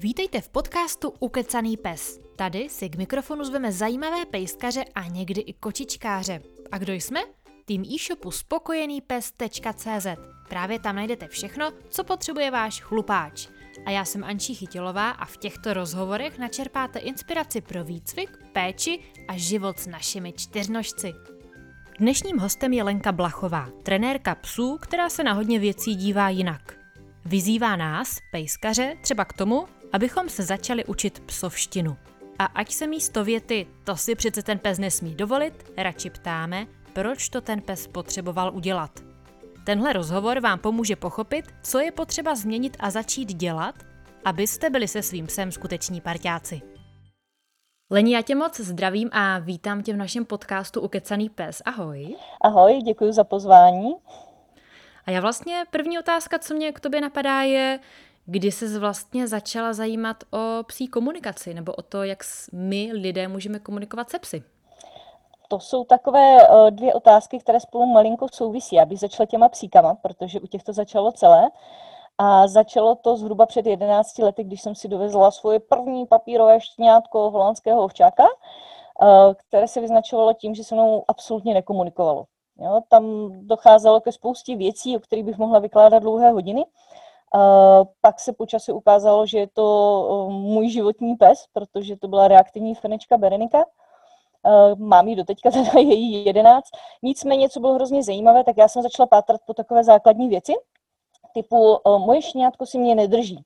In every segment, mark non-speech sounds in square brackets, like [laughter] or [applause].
Vítejte v podcastu Ukecaný pes. Tady si k mikrofonu zveme zajímavé pejskaře a někdy i kočičkáře. A kdo jsme? Tým e-shopu spokojenýpes.cz. Právě tam najdete všechno, co potřebuje váš chlupáč. A já jsem Ančí Chytilová a v těchto rozhovorech načerpáte inspiraci pro výcvik, péči a život s našimi čtyřnožci. Dnešním hostem je Lenka Blachová, trenérka psů, která se na hodně věcí dívá jinak. Vyzývá nás, pejskaře, třeba k tomu, abychom se začali učit psovštinu. A ať se místo věty, to si přece ten pes nesmí dovolit, radši ptáme, proč to ten pes potřeboval udělat. Tenhle rozhovor vám pomůže pochopit, co je potřeba změnit a začít dělat, abyste byli se svým psem skuteční parťáci. Leni, já tě moc zdravím a vítám tě v našem podcastu Ukecaný pes. Ahoj. Ahoj, děkuji za pozvání. A já vlastně první otázka, co mě k tobě napadá, je, kdy se vlastně začala zajímat o psí komunikaci nebo o to, jak my lidé můžeme komunikovat se psy? To jsou takové eh, dvě otázky, které spolu malinko souvisí. Já bych začala těma psíkama, protože u těch to začalo celé. A začalo to zhruba před 11 lety, když jsem si dovezla svoje první papírové štěňátko holandského ovčáka, eh, které se vyznačovalo tím, že se mnou absolutně nekomunikovalo. Jo, tam docházelo ke spoustě věcí, o kterých bych mohla vykládat dlouhé hodiny. Pak se počasí ukázalo, že je to můj životní pes, protože to byla reaktivní fenečka Berenika. Mám ji doteďka, [laughs] teda je jí jedenáct. Nicméně, co bylo hrozně zajímavé, tak já jsem začala pátrat po takové základní věci, typu moje šňátko si mě nedrží.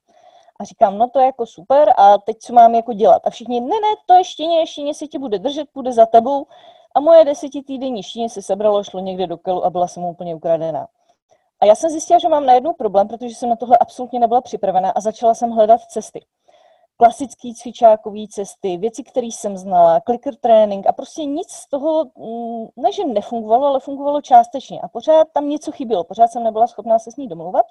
A říkám, no to je jako super a teď co mám jako dělat? A všichni, ne, ne, to je štěně, štěně si tě bude držet, bude za tebou. A moje desetitýdenní štěně se sebralo, šlo někde do kelu a byla jsem úplně ukradená. A já jsem zjistila, že mám najednou problém, protože jsem na tohle absolutně nebyla připravená a začala jsem hledat cesty. Klasický cvičákový cesty, věci, které jsem znala, clicker training a prostě nic z toho, mm, ne že nefungovalo, ale fungovalo částečně. A pořád tam něco chybělo, pořád jsem nebyla schopná se s ní domluvat.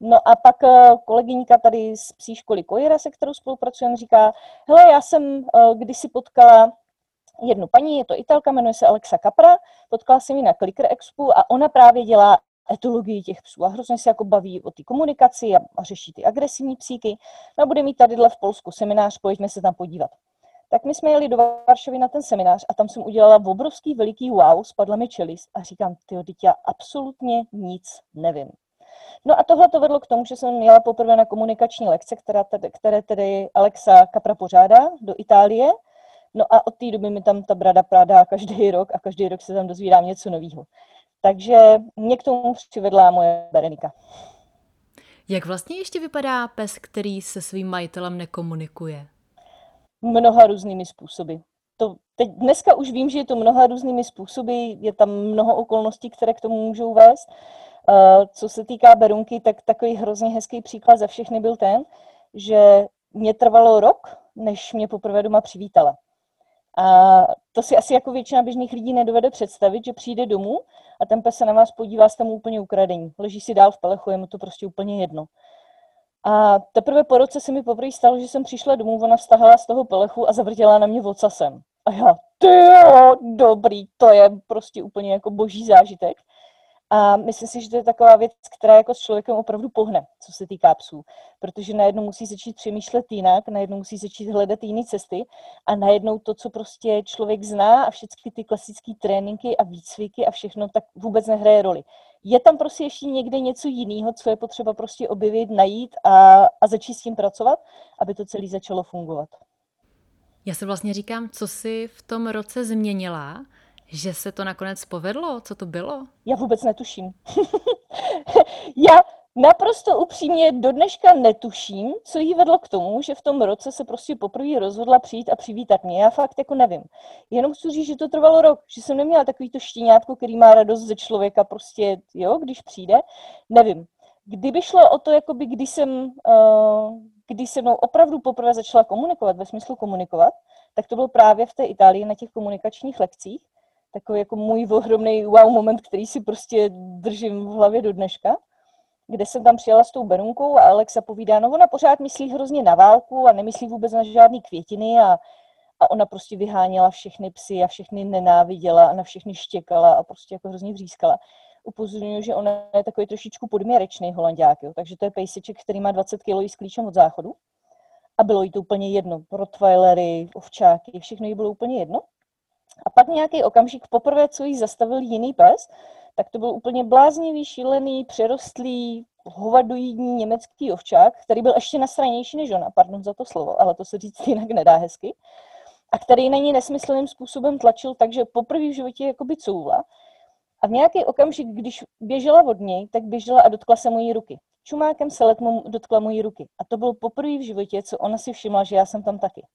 No a pak eh, kolegyňka tady z psí školy Kojera, se kterou spolupracujeme, říká, hele, já jsem eh, kdysi potkala jednu paní, je to Italka, jmenuje se Alexa Capra, potkala jsem ji na Clicker Expo a ona právě dělá etologii těch psů a hrozně se jako baví o té komunikaci a, a řeší ty agresivní psíky. No a bude mít tadyhle v Polsku seminář, pojďme se tam podívat. Tak my jsme jeli do Varšavy na ten seminář a tam jsem udělala obrovský veliký wow, spadla mi čelist a říkám, ty já absolutně nic nevím. No a tohle to vedlo k tomu, že jsem měla poprvé na komunikační lekce, která tedy, které tedy Alexa Capra pořádá do Itálie. No a od té doby mi tam ta brada prádá každý rok a každý rok se tam dozvídám něco nového. Takže mě k tomu přivedla moje Berenika. Jak vlastně ještě vypadá pes, který se svým majitelem nekomunikuje? Mnoha různými způsoby. To teď, dneska už vím, že je to mnoha různými způsoby, je tam mnoho okolností, které k tomu můžou vést. Uh, co se týká Berunky, tak takový hrozně hezký příklad za všechny byl ten, že mě trvalo rok, než mě poprvé doma přivítala. A to si asi jako většina běžných lidí nedovede představit, že přijde domů a ten pes se na vás podívá, jste mu úplně ukradení. Leží si dál v pelechu, je mu to prostě úplně jedno. A teprve po roce se mi poprvé stalo, že jsem přišla domů, ona vstahala z toho pelechu a zavrtěla na mě vocasem. A já, ty jo, dobrý, to je prostě úplně jako boží zážitek. A myslím si, že to je taková věc, která jako s člověkem opravdu pohne, co se týká psů. Protože najednou musí začít přemýšlet jinak, najednou musí začít hledat jiné cesty a najednou to, co prostě člověk zná a všechny ty klasické tréninky a výcviky a všechno, tak vůbec nehraje roli. Je tam prostě ještě někde něco jiného, co je potřeba prostě objevit, najít a, a začít s tím pracovat, aby to celé začalo fungovat. Já se vlastně říkám, co si v tom roce změnila, že se to nakonec povedlo? Co to bylo? Já vůbec netuším. [laughs] Já naprosto upřímně do dneška netuším, co jí vedlo k tomu, že v tom roce se prostě poprvé rozhodla přijít a přivítat mě. Já fakt jako nevím. Jenom chci říct, že to trvalo rok, že jsem neměla takový to štěňátko, který má radost ze člověka prostě, jo, když přijde. Nevím. Kdyby šlo o to, jakoby, když jsem, uh, když se mnou opravdu poprvé začala komunikovat, ve smyslu komunikovat, tak to bylo právě v té Itálii na těch komunikačních lekcích, takový jako můj ohromný wow moment, který si prostě držím v hlavě do dneška, kde jsem tam přijela s tou Berunkou a Alexa povídá, no ona pořád myslí hrozně na válku a nemyslí vůbec na žádný květiny a, a ona prostě vyháněla všechny psy a všechny nenáviděla a na všechny štěkala a prostě jako hrozně vřískala. Upozorňuji, že ona je takový trošičku podměrečný holandiák, jo? takže to je pejseček, který má 20 kg s klíčem od záchodu a bylo jí to úplně jedno. Rottweilery, ovčáky, všechno jí bylo úplně jedno. A pak nějaký okamžik, poprvé, co jí zastavil jiný pes, tak to byl úplně bláznivý, šílený, přerostlý, hovadoidní německý ovčák, který byl ještě nasranější než ona, pardon za to slovo, ale to se říct jinak nedá hezky, a který na ní nesmyslným způsobem tlačil, takže poprvé v životě jakoby couvla. A v nějaký okamžik, když běžela od něj, tak běžela a dotkla se mojí ruky. Čumákem se letnou dotkla mojí ruky. A to bylo poprvé v životě, co ona si všimla, že já jsem tam taky.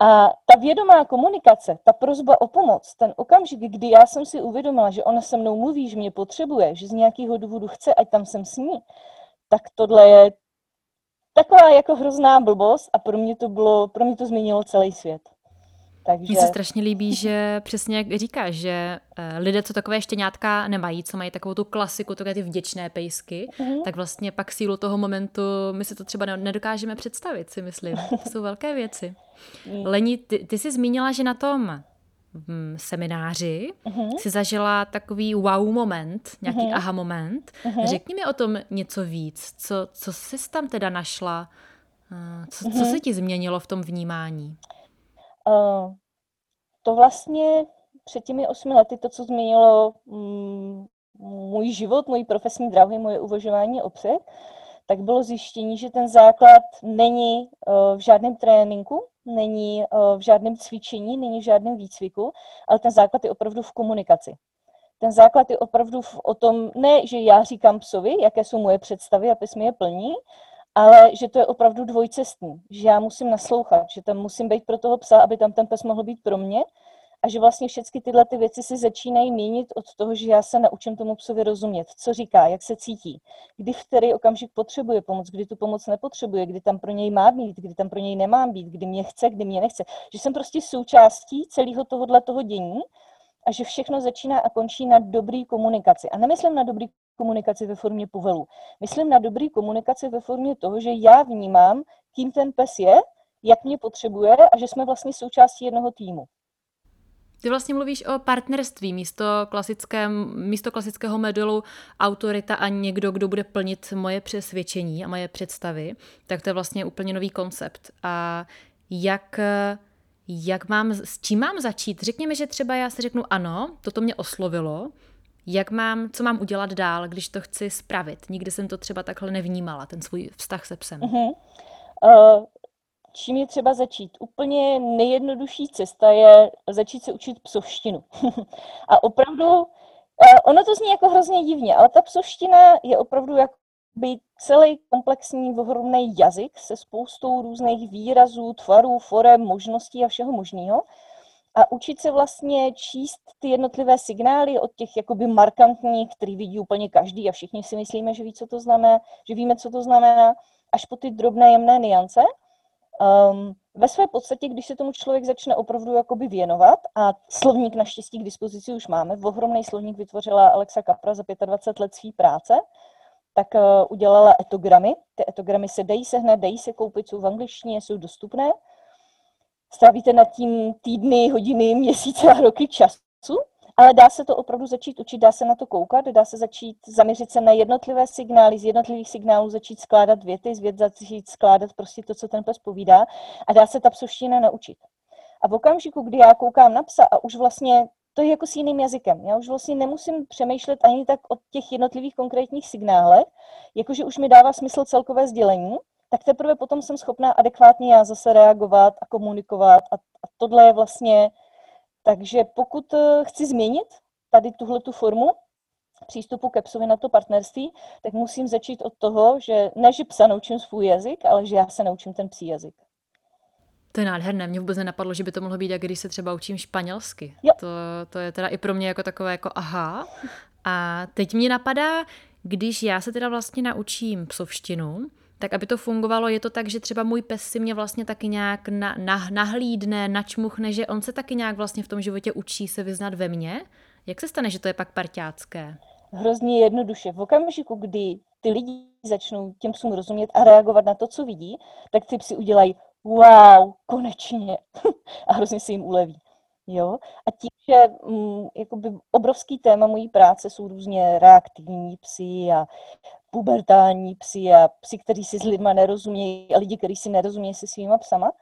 A ta vědomá komunikace, ta prozba o pomoc, ten okamžik, kdy já jsem si uvědomila, že ona se mnou mluví, že mě potřebuje, že z nějakého důvodu chce, ať tam jsem s ní, tak tohle je taková jako hrozná blbost a pro mě to bylo, pro mě to změnilo celý svět. Takže... Mně se strašně líbí, že přesně jak říkáš, že eh, lidé, co takové štěňátka nemají, co mají takovou tu klasiku, takové ty vděčné pejsky, mm-hmm. tak vlastně pak sílu toho momentu my si to třeba nedokážeme představit, si myslím. [laughs] To jsou velké věci. Mm. Leni, ty, ty jsi zmínila, že na tom hm, semináři mm-hmm. si zažila takový wow moment, nějaký mm-hmm. aha moment. Mm-hmm. Řekni mi o tom něco víc. Co, co jsi tam teda našla? Eh, co, mm-hmm. co se ti změnilo v tom vnímání? Uh, to vlastně před těmi osmi lety, to, co změnilo mm, můj život, můj profesní dráhy, moje uvažování o psech, tak bylo zjištění, že ten základ není uh, v žádném tréninku, není uh, v žádném cvičení, není v žádném výcviku, ale ten základ je opravdu v komunikaci. Ten základ je opravdu v, o tom, ne, že já říkám psovi, jaké jsou moje představy a pes mi je plní, ale že to je opravdu dvojcestný, že já musím naslouchat, že tam musím být pro toho psa, aby tam ten pes mohl být pro mě a že vlastně všechny tyhle ty věci si začínají měnit od toho, že já se naučím tomu psovi rozumět, co říká, jak se cítí, kdy v který okamžik potřebuje pomoc, kdy tu pomoc nepotřebuje, kdy tam pro něj má být, kdy tam pro něj nemám být, kdy mě chce, kdy mě nechce. Že jsem prostě součástí celého tohohle toho dění a že všechno začíná a končí na dobrý komunikaci. A nemyslím na dobrý komunikaci ve formě povelu. Myslím na dobrý komunikaci ve formě toho, že já vnímám, kým ten pes je, jak mě potřebuje a že jsme vlastně součástí jednoho týmu. Ty vlastně mluvíš o partnerství místo, klasickém, místo klasického modelu autorita a někdo, kdo bude plnit moje přesvědčení a moje představy, tak to je vlastně úplně nový koncept. A jak, jak mám, s čím mám začít? Řekněme, že třeba já si řeknu ano, toto mě oslovilo, jak mám, co mám udělat dál, když to chci spravit? Nikdy jsem to třeba takhle nevnímala, ten svůj vztah se psem. Uh-huh. Uh, čím je třeba začít? Úplně nejjednodušší cesta je začít se učit psovštinu. [laughs] a opravdu, uh, ono to zní jako hrozně divně, ale ta psovština je opravdu jako být celý komplexní, ohromný jazyk se spoustou různých výrazů, tvarů, forem, možností a všeho možného a učit se vlastně číst ty jednotlivé signály od těch jakoby markantních, který vidí úplně každý a všichni si myslíme, že ví, co to znamená, že víme, co to znamená, až po ty drobné jemné niance. Um, ve své podstatě, když se tomu člověk začne opravdu jakoby věnovat, a slovník naštěstí k dispozici už máme, ohromný slovník vytvořila Alexa Capra za 25 let své práce, tak uh, udělala etogramy. Ty etogramy se dají sehnat, dají se koupit, jsou v angličtině, jsou dostupné strávíte nad tím týdny, hodiny, měsíce a roky času, ale dá se to opravdu začít učit, dá se na to koukat, dá se začít zaměřit se na jednotlivé signály, z jednotlivých signálů začít skládat věty, z vět začít skládat prostě to, co ten pes povídá a dá se ta psovština naučit. A v okamžiku, kdy já koukám na psa a už vlastně to je jako s jiným jazykem. Já už vlastně nemusím přemýšlet ani tak o těch jednotlivých konkrétních signálech, jakože už mi dává smysl celkové sdělení, tak teprve potom jsem schopná adekvátně já zase reagovat a komunikovat a, a tohle je vlastně, takže pokud eh, chci změnit tady tuhle tu formu přístupu ke psovi na to partnerství, tak musím začít od toho, že ne, že psa naučím svůj jazyk, ale že já se naučím ten psí jazyk. To je nádherné. Mě vůbec nenapadlo, že by to mohlo být, jak když se třeba učím španělsky. Jo. To, to je teda i pro mě jako takové jako aha. A teď mě napadá, když já se teda vlastně naučím psovštinu, tak aby to fungovalo, je to tak, že třeba můj pes si mě vlastně taky nějak na, na, nahlídne, načmuchne, že on se taky nějak vlastně v tom životě učí se vyznat ve mně. Jak se stane, že to je pak parťácké? Hrozně jednoduše. V okamžiku, kdy ty lidi začnou těm psům rozumět a reagovat na to, co vidí, tak ty psy udělají wow, konečně. [laughs] a hrozně se jim uleví. Jo? A tím, že mm, jakoby obrovský téma mojí práce jsou různě reaktivní psy a pubertální psy a psy, kteří si s lidma nerozumějí a lidi, kteří si nerozumějí se svýma psama,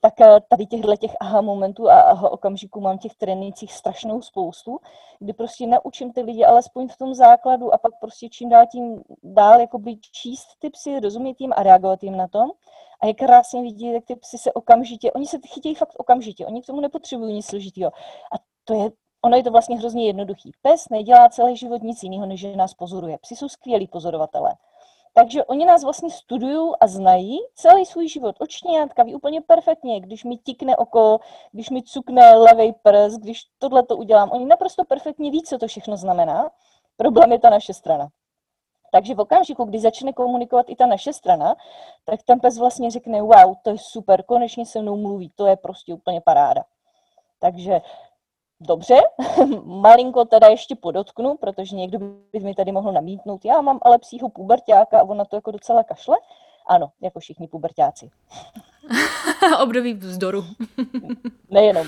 tak eh, tady těchto těch aha momentů a aha okamžiků mám těch trénincích strašnou spoustu, kdy prostě naučím ty lidi alespoň v tom základu a pak prostě čím dál tím dál jakoby číst ty psy, rozumět jim a reagovat jim na tom. A je krásně vidět, jak ty psy se okamžitě, oni se chytějí fakt okamžitě, oni k tomu nepotřebují nic složitého. A to je, ono je to vlastně hrozně jednoduchý. Pes nedělá celý život nic jiného, než že nás pozoruje. Psi jsou skvělí pozorovatelé. Takže oni nás vlastně studují a znají celý svůj život. Očňátka ví úplně perfektně, když mi tikne oko, když mi cukne levý prs, když tohle to udělám. Oni naprosto perfektně ví, co to všechno znamená. Problém je ta naše strana. Takže v okamžiku, kdy začne komunikovat i ta naše strana, tak ten pes vlastně řekne, wow, to je super, konečně se mnou mluví, to je prostě úplně paráda. Takže Dobře, [laughs] malinko teda ještě podotknu, protože někdo by mi tady mohl namítnout, já mám ale psího pubertáka a ona to jako docela kašle. Ano, jako všichni pubertáci. [laughs] Období vzdoru. [laughs] Nejenom.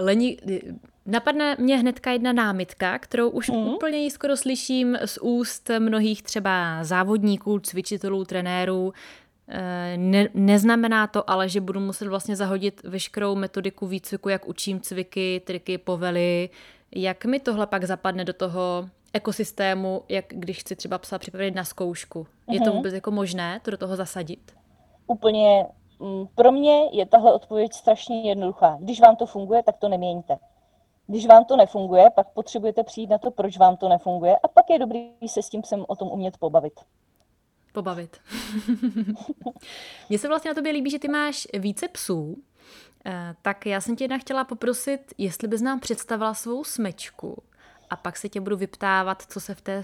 Leni, napadne mě hnedka jedna námitka, kterou už mm. úplně skoro slyším z úst mnohých třeba závodníků, cvičitelů, trenérů, ne, neznamená to ale, že budu muset vlastně zahodit veškerou metodiku výcviku, jak učím cviky, triky, povely, jak mi tohle pak zapadne do toho ekosystému, jak když chci třeba psa připravit na zkoušku. Mm-hmm. Je to mhm. vůbec jako možné to do toho zasadit? Úplně. Mm, pro mě je tahle odpověď strašně jednoduchá. Když vám to funguje, tak to neměňte. Když vám to nefunguje, pak potřebujete přijít na to, proč vám to nefunguje a pak je dobrý se s tím sem o tom umět pobavit pobavit. [laughs] Mně se vlastně na tobě líbí, že ty máš více psů, eh, tak já jsem tě jedna chtěla poprosit, jestli bys nám představila svou smečku a pak se tě budu vyptávat, co se v té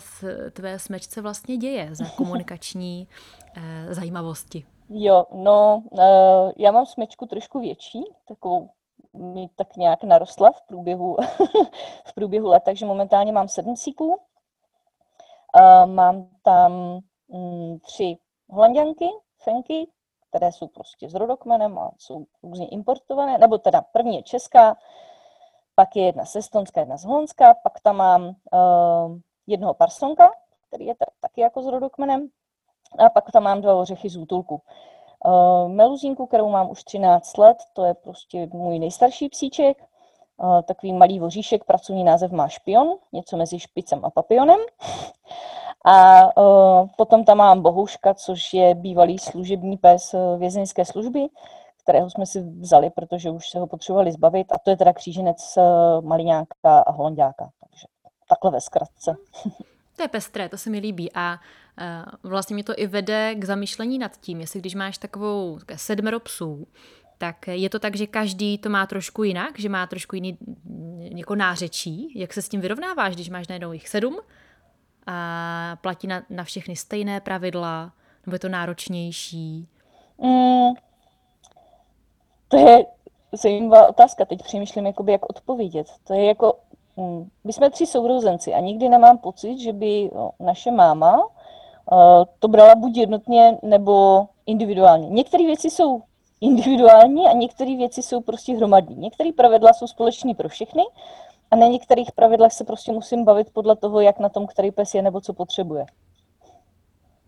tvé smečce vlastně děje za [laughs] komunikační eh, zajímavosti. Jo, no, uh, já mám smečku trošku větší, takovou mi tak nějak narostla v průběhu, [laughs] v průběhu let, takže momentálně mám sedm. Uh, mám tam tři holanděnky, fenky, které jsou prostě s rodokmenem a jsou různě importované, nebo teda první je česká, pak je jedna z Estonska, jedna z Holandska, pak tam mám uh, jednoho parsonka, který je taky jako s rodokmenem, a pak tam mám dva ořechy z útulku. Uh, meluzínku, kterou mám už 13 let, to je prostě můj nejstarší psíček, takový malý voříšek, pracovní název má špion, něco mezi špicem a papionem. A uh, potom tam mám Bohuška, což je bývalý služební pes e, vězeňské služby, kterého jsme si vzali, protože už se ho potřebovali zbavit. A to je teda kříženec Maliňáka a Holandáka. Takže takhle ve zkratce. [laughs] To je pestré, to se mi líbí. A vlastně mi to i vede k zamýšlení nad tím, jestli když máš takovou sedmero psů, tak je to tak, že každý to má trošku jinak, že má trošku jiný jako nářečí. Jak se s tím vyrovnáváš, když máš najednou jich sedm a platí na, na všechny stejné pravidla, nebo je to náročnější? Mm, to je zajímavá otázka. Teď přemýšlím, jakoby, jak odpovědět. To je jako, mm, my jsme tři sourozenci a nikdy nemám pocit, že by no, naše máma uh, to brala buď jednotně nebo individuálně. Některé věci jsou individuální a některé věci jsou prostě hromadní. Některé pravidla jsou společné pro všechny a na některých pravidlech se prostě musím bavit podle toho, jak na tom který pes je nebo co potřebuje.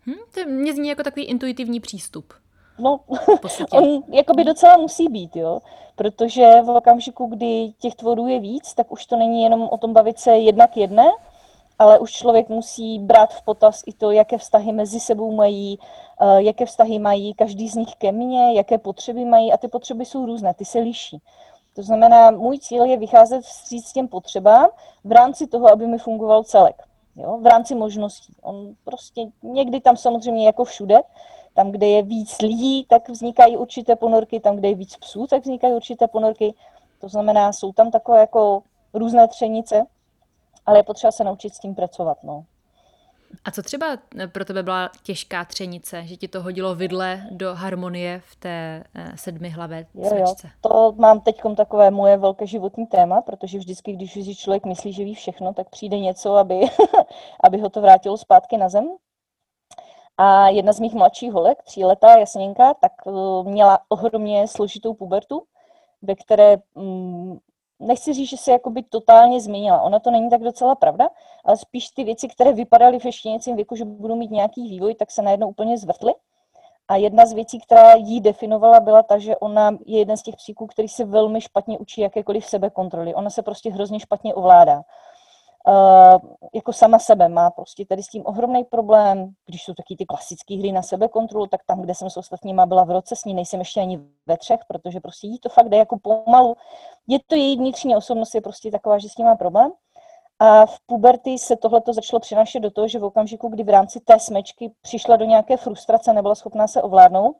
Hm, to mě zní jako takový intuitivní přístup. No, [laughs] on jakoby docela musí být, jo, protože v okamžiku, kdy těch tvorů je víc, tak už to není jenom o tom bavit se jednak jedné, ale už člověk musí brát v potaz i to, jaké vztahy mezi sebou mají, eh, jaké vztahy mají každý z nich ke mně, jaké potřeby mají a ty potřeby jsou různé, ty se liší. To znamená, můj cíl je vycházet vstříc těm potřebám v rámci toho, aby mi fungoval celek. Jo? V rámci možností. On prostě někdy tam samozřejmě jako všude, tam, kde je víc lidí, tak vznikají určité ponorky, tam, kde je víc psů, tak vznikají určité ponorky. To znamená, jsou tam takové jako různé třenice, ale je potřeba se naučit s tím pracovat. No. A co třeba pro tebe byla těžká třenice, že ti to hodilo vidle do harmonie v té eh, sedmi hlavé cvičce? Jo, to mám teď takové moje velké životní téma, protože vždycky, když si člověk myslí, že ví všechno, tak přijde něco, aby, [laughs] aby ho to vrátilo zpátky na zem. A jedna z mých mladších holek, tříletá jasněnka, tak eh, měla ohromně složitou pubertu, ve které mm, nechci říct, že se jakoby totálně změnila. Ona to není tak docela pravda, ale spíš ty věci, které vypadaly v ještě věku, že budou mít nějaký vývoj, tak se najednou úplně zvrtly. A jedna z věcí, která jí definovala, byla ta, že ona je jeden z těch psíků, který se velmi špatně učí jakékoliv sebekontroly. Ona se prostě hrozně špatně ovládá. Uh, jako sama sebe má prostě tady s tím ohromný problém, když jsou taky ty klasické hry na sebekontrolu, tak tam, kde jsem s ostatníma byla v roce, s ní nejsem ještě ani ve třech, protože prostě jí to fakt jde jako pomalu. Je to její vnitřní osobnost, je prostě taková, že s tím má problém. A v puberty se tohle začalo přinášet do toho, že v okamžiku, kdy v rámci té smečky přišla do nějaké frustrace, nebyla schopná se ovládnout,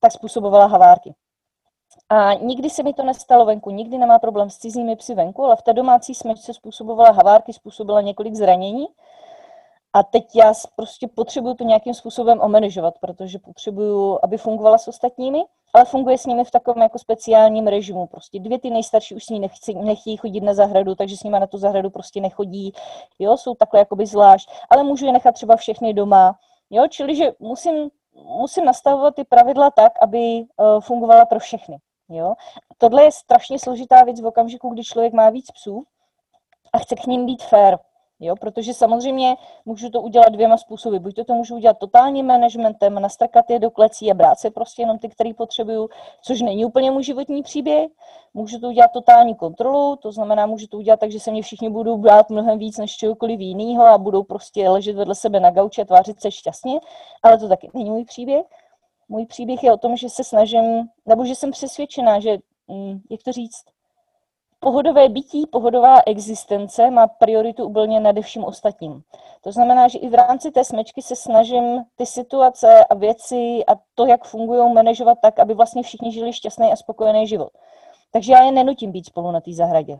tak způsobovala havárky. A nikdy se mi to nestalo venku, nikdy nemá problém s cizími psy venku, ale v té domácí smečce způsobovala havárky, způsobila několik zranění. A teď já prostě potřebuju to nějakým způsobem omenežovat, protože potřebuju, aby fungovala s ostatními ale funguje s nimi v takovém jako speciálním režimu. Prostě dvě ty nejstarší už s ní nechci, nechtějí chodit na zahradu, takže s nimi na tu zahradu prostě nechodí. Jo, jsou takhle jakoby zvlášť, ale můžu je nechat třeba všechny doma. Jo, čili že musím, musím nastavovat ty pravidla tak, aby uh, fungovala pro všechny. Jo. Tohle je strašně složitá věc v okamžiku, kdy člověk má víc psů a chce k ním být fair. Jo, protože samozřejmě můžu to udělat dvěma způsoby. Buď to, to můžu udělat totálním managementem, nastrkat je do klecí a brát se prostě jenom ty, který potřebuju, což není úplně můj životní příběh. Můžu to udělat totální kontrolu, to znamená, můžu to udělat tak, že se mě všichni budou brát mnohem víc než čehokoliv jiného a budou prostě ležet vedle sebe na gauči a tvářit se šťastně, ale to taky není můj příběh. Můj příběh je o tom, že se snažím, nebo že jsem přesvědčená, že, hm, jak to říct, pohodové bytí, pohodová existence má prioritu úplně nade vším ostatním. To znamená, že i v rámci té smečky se snažím ty situace a věci a to, jak fungují, manažovat tak, aby vlastně všichni žili šťastný a spokojený život. Takže já je nenutím být spolu na té zahradě.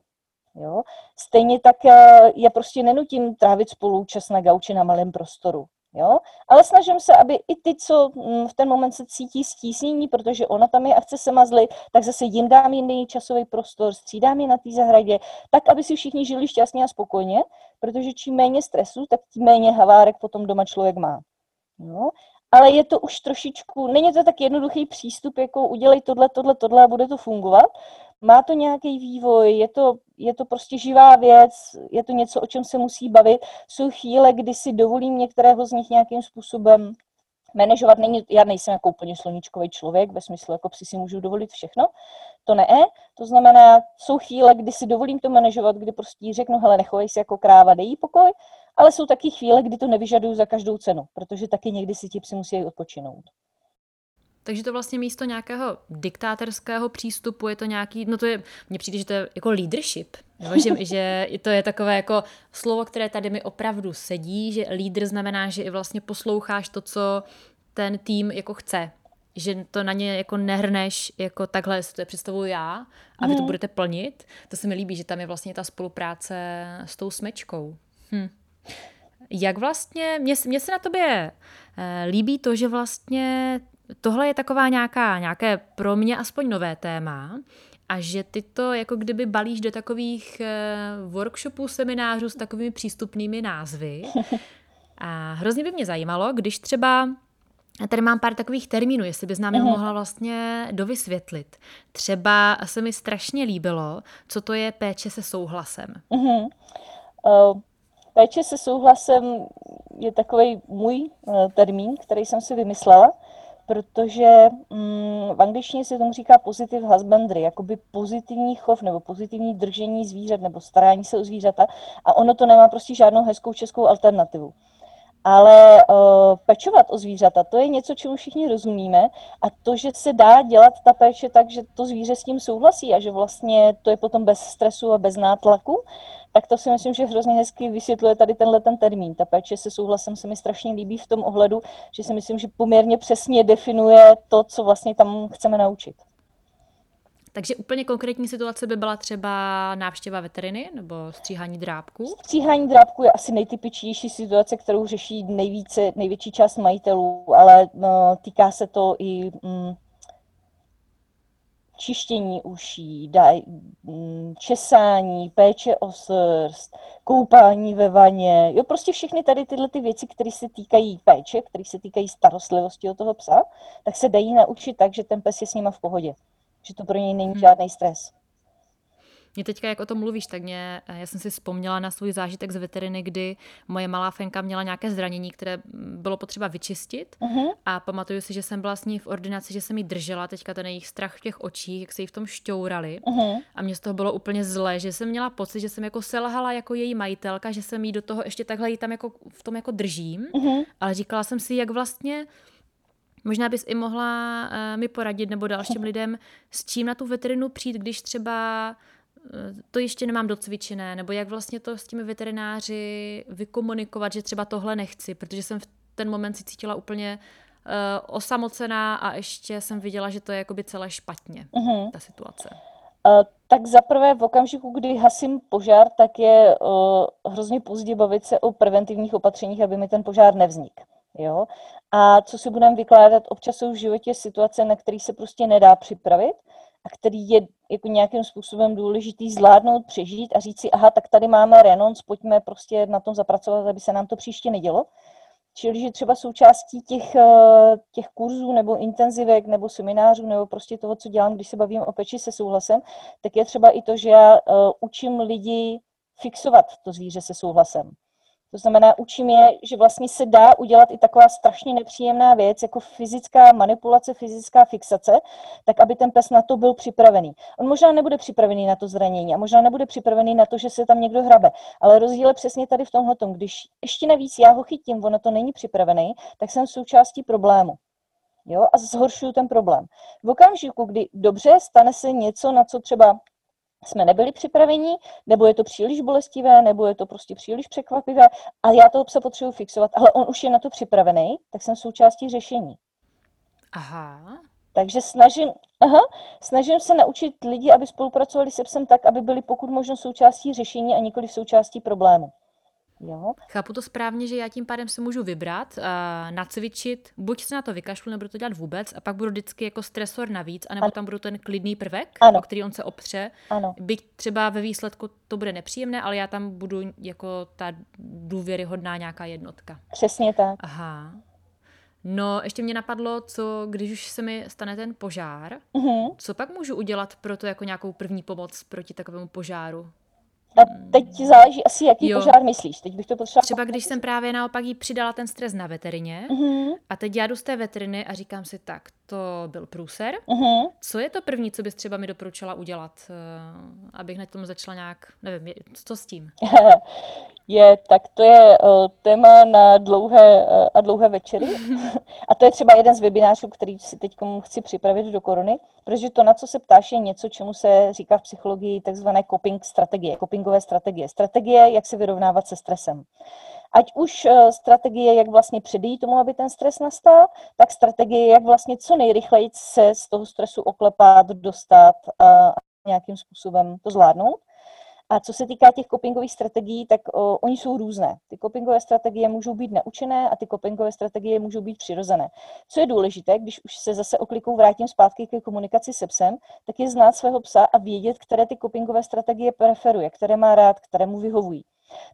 Jo? Stejně tak eh, já prostě nenutím trávit spolu čas na gauči na malém prostoru. Jo? Ale snažím se, aby i ty, co mm, v ten moment se cítí stísnění, protože ona tam je a chce se mazlit, tak zase jim dám jiný časový prostor, střídám je na té zahradě, tak, aby si všichni žili šťastně a spokojně, protože čím méně stresu, tak tím méně havárek potom doma člověk má. Jo? Ale je to už trošičku, není to tak jednoduchý přístup, jako udělej tohle, tohle, tohle a bude to fungovat, má to nějaký vývoj, je to, je to prostě živá věc, je to něco, o čem se musí bavit. Jsou chvíle, kdy si dovolím některého z nich nějakým způsobem manažovat. Není, já nejsem jako úplně sluníčkový člověk, ve smyslu, jako psi si můžu dovolit všechno. To ne. To znamená, jsou chvíle, kdy si dovolím to manažovat, kdy prostě řeknu, hele, nechovej se jako kráva, dej jí pokoj, ale jsou taky chvíle, kdy to nevyžaduju za každou cenu, protože taky někdy si ti psi musí odpočinout. Takže to vlastně místo nějakého diktátorského přístupu je to nějaký, no to je, mně přijde, že to je jako leadership, jo? Že, [laughs] že to je takové jako slovo, které tady mi opravdu sedí, že lídr znamená, že i vlastně posloucháš to, co ten tým jako chce, že to na ně jako nehrneš jako takhle si to představuju já a vy to mhm. budete plnit. To se mi líbí, že tam je vlastně ta spolupráce s tou smečkou. Hm. Jak vlastně, mně se na tobě eh, líbí to, že vlastně tohle je taková nějaká, nějaké pro mě aspoň nové téma, a že ty to jako kdyby balíš do takových uh, workshopů, seminářů s takovými přístupnými názvy. [laughs] A hrozně by mě zajímalo, když třeba a tady mám pár takových termínů, jestli bys nám uh-huh. mohla vlastně dovysvětlit. Třeba se mi strašně líbilo, co to je péče se souhlasem. Uh-huh. Uh, péče se souhlasem je takový můj uh, termín, který jsem si vymyslela protože mm, v angličtině se tomu říká positive husbandry, jakoby pozitivní chov nebo pozitivní držení zvířat nebo starání se o zvířata a ono to nemá prostě žádnou hezkou českou alternativu. Ale uh, pečovat o zvířata, to je něco, čemu všichni rozumíme a to, že se dá dělat ta péče tak, že to zvíře s tím souhlasí a že vlastně to je potom bez stresu a bez nátlaku, tak to si myslím, že hrozně hezky vysvětluje tady tenhle ten termín. Ta péče se souhlasem se mi strašně líbí v tom ohledu, že si myslím, že poměrně přesně definuje to, co vlastně tam chceme naučit. Takže úplně konkrétní situace by byla třeba návštěva veteriny nebo stříhání drábku? Stříhání drábku je asi nejtypičnější situace, kterou řeší nejvíce, největší část majitelů, ale no, týká se to i mm, čištění uší, daj, mm, česání, péče o srst, koupání ve vaně, jo, prostě všechny tady tyhle ty věci, které se týkají péče, které se týkají starostlivosti o toho psa, tak se dají naučit tak, že ten pes je s nima v pohodě. že to pro něj není hmm. žádný stres. Mě teďka, jak o tom mluvíš, tak mě, já jsem si vzpomněla na svůj zážitek z veteriny, kdy moje malá Fenka měla nějaké zranění, které bylo potřeba vyčistit uh-huh. a pamatuju si, že jsem byla s ní v ordinaci, že jsem jí držela, teďka ten jejich strach v těch očích, jak se jí v tom šťourali uh-huh. a mě z toho bylo úplně zlé, že jsem měla pocit, že jsem jako selhala jako její majitelka, že jsem jí do toho ještě takhle jí tam jako v tom jako držím, uh-huh. ale říkala jsem si, jak vlastně Možná bys i mohla uh, mi poradit nebo dalším lidem, s čím na tu veterinu přijít, když třeba to ještě nemám docvičené, nebo jak vlastně to s těmi veterináři vykomunikovat, že třeba tohle nechci, protože jsem v ten moment si cítila úplně uh, osamocená a ještě jsem viděla, že to je jakoby celé špatně, uh-huh. ta situace. Uh, tak zaprvé v okamžiku, kdy hasím požár, tak je uh, hrozně pozdě bavit se o preventivních opatřeních, aby mi ten požár nevznik. Jo? A co si budeme vykládat, občas jsou v životě situace, na které se prostě nedá připravit a který je jako nějakým způsobem důležitý zvládnout, přežít a říct si, aha, tak tady máme renonc, pojďme prostě na tom zapracovat, aby se nám to příště nedělo. Čili, že třeba součástí těch, eh, těch kurzů nebo intenzivek nebo seminářů nebo prostě toho, co dělám, když se bavím o peči se souhlasem, tak je třeba i to, že já uh, učím lidi fixovat to zvíře se souhlasem. To znamená, učím je, že vlastně se dá udělat i taková strašně nepříjemná věc, jako fyzická manipulace, fyzická fixace, tak aby ten pes na to byl připravený. On možná nebude připravený na to zranění a možná nebude připravený na to, že se tam někdo hrabe, ale rozdíl je přesně tady v tomhle. Když ještě navíc já ho chytím, ono to není připravený, tak jsem součástí problému. Jo, a zhoršuju ten problém. V okamžiku, kdy dobře stane se něco, na co třeba jsme nebyli připraveni, nebo je to příliš bolestivé, nebo je to prostě příliš překvapivé a já toho psa potřebuji fixovat, ale on už je na to připravený, tak jsem součástí řešení. Aha. Takže snažím, aha, snažím se naučit lidi, aby spolupracovali se psem tak, aby byli pokud možno součástí řešení a nikoli součástí problému. Jo. Chápu to správně, že já tím pádem se můžu vybrat, uh, nacvičit, buď se na to vykašlu, nebudu to dělat vůbec, a pak budu vždycky jako stresor navíc, anebo ano. tam budu ten klidný prvek, ano. o který on se opře. Ano. Byť třeba ve výsledku to bude nepříjemné, ale já tam budu jako ta důvěryhodná nějaká jednotka. Přesně tak. Aha. No, ještě mě napadlo, co když už se mi stane ten požár, uh-huh. co pak můžu udělat pro to jako nějakou první pomoc proti takovému požáru? A teď ti záleží asi, jaký jo. požár myslíš. Teď bych to potřebovala. Třeba když jsem právě naopak jí přidala ten stres na veterině uh-huh. a teď já jdu z té veteriny a říkám si, tak to byl průser. Uh-huh. Co je to první, co bys třeba mi doporučila udělat, uh, abych na tom začala nějak, nevím, co s tím? [laughs] je, tak to je uh, téma na dlouhé uh, a dlouhé večery. [laughs] a to je třeba jeden z webinářů, který si teď chci připravit do korony, protože to, na co se ptáš, je něco, čemu se říká v psychologii takzvané coping strategie, copingové strategie. Strategie, jak se vyrovnávat se stresem. Ať už uh, strategie, jak vlastně předejít tomu, aby ten stres nastal, tak strategie, jak vlastně co nejrychleji se z toho stresu oklepat, dostat a nějakým způsobem to zvládnout. A co se týká těch copingových strategií, tak o, oni jsou různé. Ty copingové strategie můžou být naučené a ty copingové strategie můžou být přirozené. Co je důležité, když už se zase oklikou vrátím zpátky ke komunikaci se psem, tak je znát svého psa a vědět, které ty copingové strategie preferuje, které má rád, které mu vyhovují.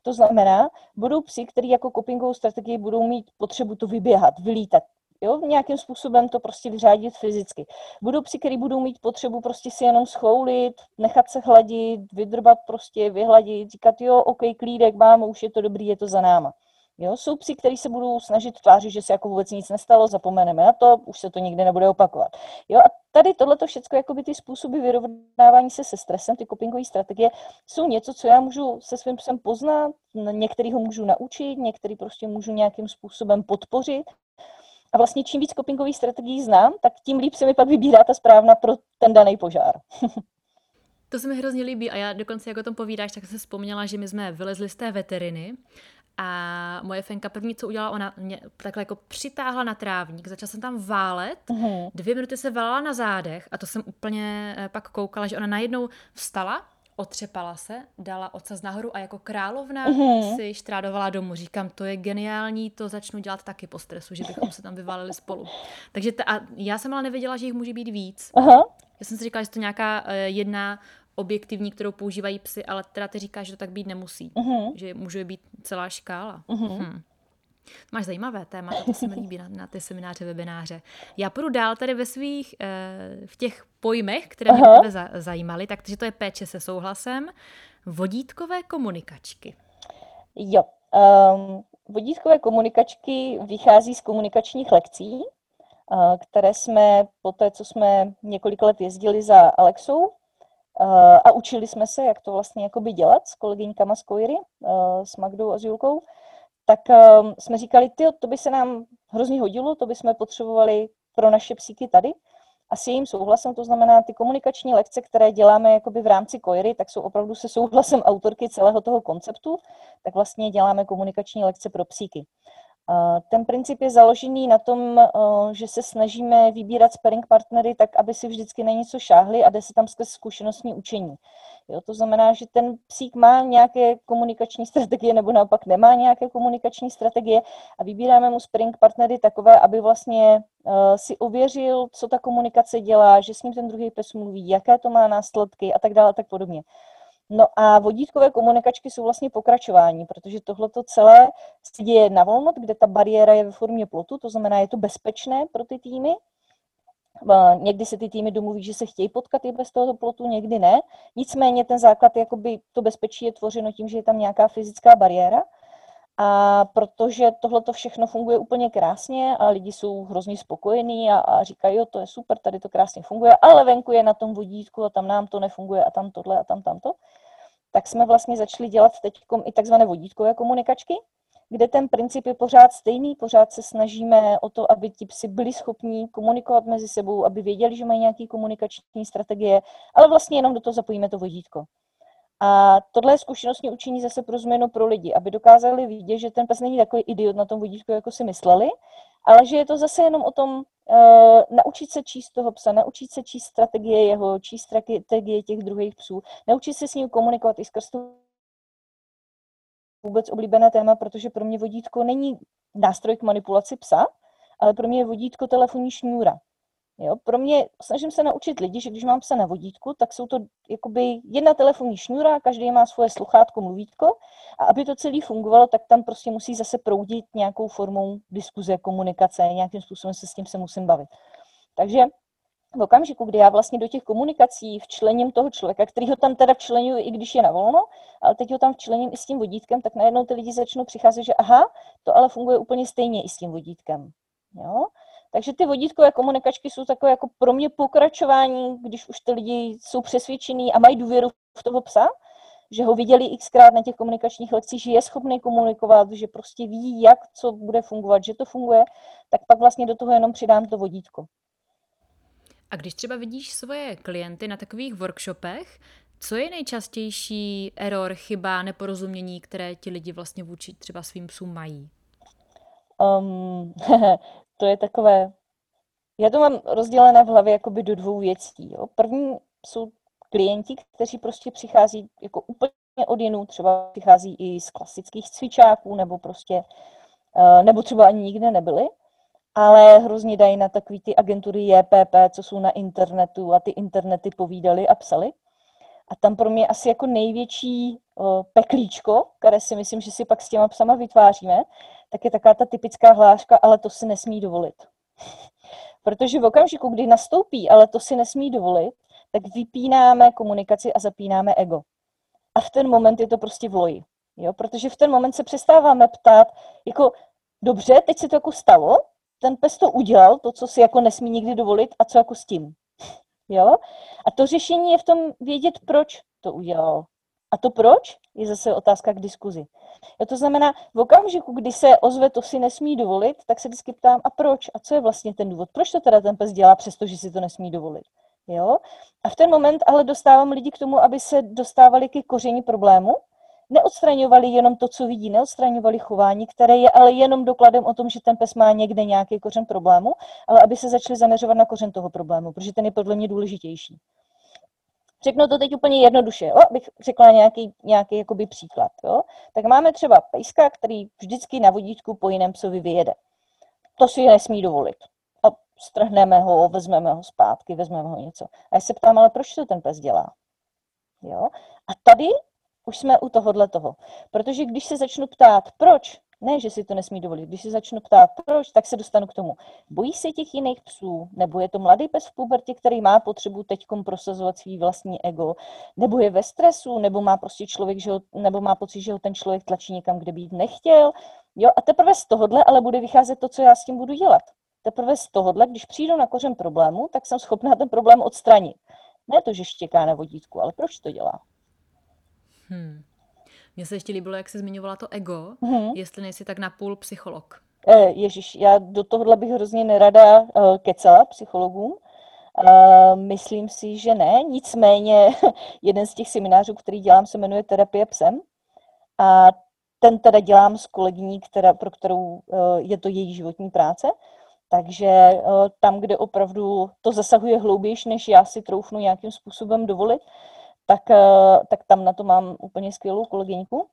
To znamená, budou psi, kteří jako copingovou strategii budou mít potřebu to vyběhat, vylítat, Jo, nějakým způsobem to prostě vyřádit fyzicky. Budou psi, který budou mít potřebu prostě si jenom schoulit, nechat se hladit, vydrbat prostě, vyhladit, říkat jo, OK, klídek mám, už je to dobrý, je to za náma. Jo, jsou psi, kteří se budou snažit tvářit, že se jako vůbec nic nestalo, zapomeneme na to, už se to nikdy nebude opakovat. Jo, a tady tohleto všechno, jakoby ty způsoby vyrovnávání se se stresem, ty copingové strategie, jsou něco, co já můžu se svým psem poznat, některý ho můžu naučit, některý prostě můžu nějakým způsobem podpořit, a vlastně čím víc copingových strategií znám, tak tím líp se mi pak vybírá ta správna pro ten daný požár. [laughs] to se mi hrozně líbí a já dokonce, jak o tom povídáš, tak jsem vzpomněla, že my jsme vylezli z té veteriny a moje fenka první, co udělala, ona mě takhle jako přitáhla na trávník, začala jsem tam válet, uh-huh. dvě minuty se válala na zádech a to jsem úplně eh, pak koukala, že ona najednou vstala, otřepala se, dala ocas nahoru a jako královna mm-hmm. si štrádovala domů. Říkám, to je geniální, to začnu dělat taky po stresu, že bychom se tam vyvalili spolu. Takže ta, a já jsem ale nevěděla, že jich může být víc. Uh-huh. Já jsem si říkala, že to nějaká uh, jedna objektivní, kterou používají psy, ale teda ty říkáš, že to tak být nemusí. Uh-huh. Že může být celá škála. Uh-huh. Hm. Máš zajímavé téma, to se mi líbí na, na ty semináře, webináře. Já půjdu dál tady ve svých, eh, v těch pojmech, které mě tebe za, zajímaly, takže to je péče se souhlasem, vodítkové komunikačky. Jo, um, vodítkové komunikačky vychází z komunikačních lekcí, uh, které jsme po té, co jsme několik let jezdili za Alexou a učili jsme se, jak to vlastně jakoby dělat s kolegyňkama z Koiry, uh, s Magdou a s Julkou, tak um, jsme říkali, ty, to by se nám hrozně hodilo, to by jsme potřebovali pro naše psíky tady. A s jejím souhlasem, to znamená ty komunikační lekce, které děláme jakoby v rámci Koiry, tak jsou opravdu se souhlasem autorky celého toho konceptu, tak vlastně děláme komunikační lekce pro psíky. Ten princip je založený na tom, eh, že se snažíme vybírat sparring partnery tak, aby si vždycky na něco šáhli a jde se tam skrz zkušenostní učení. Jo, to znamená, že ten psík má nějaké komunikační [laughs] strategie nebo naopak nemá nějaké komunikační strategie a vybíráme mu sparring partnery takové, aby vlastně uh, si ověřil, co ta komunikace dělá, že s ním ten druhý pes mluví, jaké to má následky a tak dále a tak podobně. No a vodítkové komunikačky jsou vlastně pokračování, protože tohle celé se děje na volnot, kde ta bariéra je ve formě plotu, to znamená, je to bezpečné pro ty týmy. Někdy se ty týmy domluví, že se chtějí potkat i bez tohoto plotu, někdy ne. Nicméně ten základ, jakoby to bezpečí je tvořeno tím, že je tam nějaká fyzická bariéra. A protože tohle to všechno funguje úplně krásně a lidi jsou hrozně spokojení a, a říkají, jo, to je super, tady to krásně funguje, ale venku je na tom vodítku a tam nám to nefunguje a tam tohle a tam tamto, tak jsme vlastně začali dělat teď i takzvané vodítkové komunikačky, kde ten princip je pořád stejný, pořád se snažíme o to, aby ti psi byli schopní komunikovat mezi sebou, aby věděli, že mají nějaké komunikační strategie, ale vlastně jenom do toho zapojíme to vodítko. A tohle je zkušenostní učení zase pro změnu pro lidi, aby dokázali vidět, že ten pes není takový idiot na tom vodítku, jako si mysleli, ale že je to zase jenom o tom uh, naučit se číst toho psa, naučit se číst strategie jeho, číst strategie těch druhých psů, naučit se s ním komunikovat i skrz to vůbec oblíbené téma, protože pro mě vodítko není nástroj k manipulaci psa, ale pro mě je vodítko telefonní šňůra. Jo, pro mě, snažím se naučit lidi, že když mám psa na vodítku, tak jsou to jakoby jedna telefonní šňůra, každý má svoje sluchátko, mluvítko a aby to celé fungovalo, tak tam prostě musí zase proudit nějakou formou diskuze, komunikace, nějakým způsobem se s tím se musím bavit. Takže v okamžiku, kdy já vlastně do těch komunikací včlením toho člověka, který ho tam teda včlenuju, i když je na volno, ale teď ho tam včlením i s tím vodítkem, tak najednou ty lidi začnou přicházet, že aha, to ale funguje úplně stejně i s tím vodítkem. Jo? Takže ty vodítkové komunikačky jsou takové jako pro mě pokračování, když už ty lidi jsou přesvědčení a mají důvěru v toho psa, že ho viděli xkrát na těch komunikačních lekcích, že je schopný komunikovat, že prostě ví, jak co bude fungovat, že to funguje, tak pak vlastně do toho jenom přidám to vodítko. A když třeba vidíš svoje klienty na takových workshopech, co je nejčastější error, chyba, neporozumění, které ti lidi vlastně vůči třeba svým psům mají? Um, [laughs] to je takové, já to mám rozdělené v hlavě jakoby do dvou věcí. Jo. První jsou klienti, kteří prostě přichází jako úplně od jinů, třeba přichází i z klasických cvičáků, nebo prostě, eh, nebo třeba ani nikde nebyli, ale hrozně dají na takový ty agentury JPP, co jsou na internetu a ty internety povídali a psali. A tam pro mě asi jako největší o, peklíčko, které si myslím, že si pak s těma psama vytváříme, tak je taková ta typická hláška, ale to si nesmí dovolit. [laughs] Protože v okamžiku, kdy nastoupí, ale to si nesmí dovolit, tak vypínáme komunikaci a zapínáme ego. A v ten moment je to prostě v loji. Jo? Protože v ten moment se přestáváme ptát, jako dobře, teď se to jako stalo, ten pes to udělal, to, co si jako nesmí nikdy dovolit, a co jako s tím. Jo? A to řešení je v tom vědět, proč to udělal. A to proč je zase otázka k diskuzi. Jo, to znamená, v okamžiku, kdy se ozve, to si nesmí dovolit, tak se vždycky ptám, a proč? A co je vlastně ten důvod? Proč to teda ten pes dělá, přestože si to nesmí dovolit? Jo? A v ten moment ale dostávám lidi k tomu, aby se dostávali ke koření problému neodstraňovali jenom to, co vidí, neodstraňovali chování, které je ale jenom dokladem o tom, že ten pes má někde nějaký kořen problému, ale aby se začali zaměřovat na kořen toho problému, protože ten je podle mě důležitější. Řeknu to teď úplně jednoduše, jo? abych řekla nějaký, nějaký jakoby příklad. Jo? Tak máme třeba pejska, který vždycky na vodítku po jiném psovi vyjede. To si nesmí dovolit. A strhneme ho, vezmeme ho zpátky, vezmeme ho něco. A já se ptám, ale proč to ten pes dělá? Jo? A tady už jsme u tohohle toho. Protože když se začnu ptát, proč Ne, že si to nesmí dovolit. Když se začnu ptát, proč, tak se dostanu k tomu. Bojí se těch jiných psů? Nebo je to mladý pes v pubertě, který má potřebu teďkom prosazovat svý vlastní ego? Nebo je ve stresu? Nebo má prostě člověk, že ho, nebo má pocit, že ho ten člověk tlačí někam, kde být nechtěl? Jo, a teprve z tohohle ale bude vycházet to, co já s tím budu dělat. Teprve z tohohle, když přijdu na kořen problému, tak jsem schopná ten problém odstranit. Ne to, že štěká na vodítku, ale proč to dělá? Hmm. Mně se ještě líbilo, jak se zmiňovala to ego, hmm. jestli nejsi tak napůl psycholog. E, Ježíš, já do tohohle bych hrozně nerada uh, kecala psychologům. Uh, myslím si, že ne. Nicméně [laughs] jeden z těch seminářů, který dělám, se jmenuje Terapie psem. A ten teda dělám s kolegyní, která, pro kterou je to její životní práce. Takže tam, kde opravdu to zasahuje hloubějš, než já si troufnu nějakým způsobem dovolit, tak, uh, tak tam na to mám úplně skvělou kolegyňku.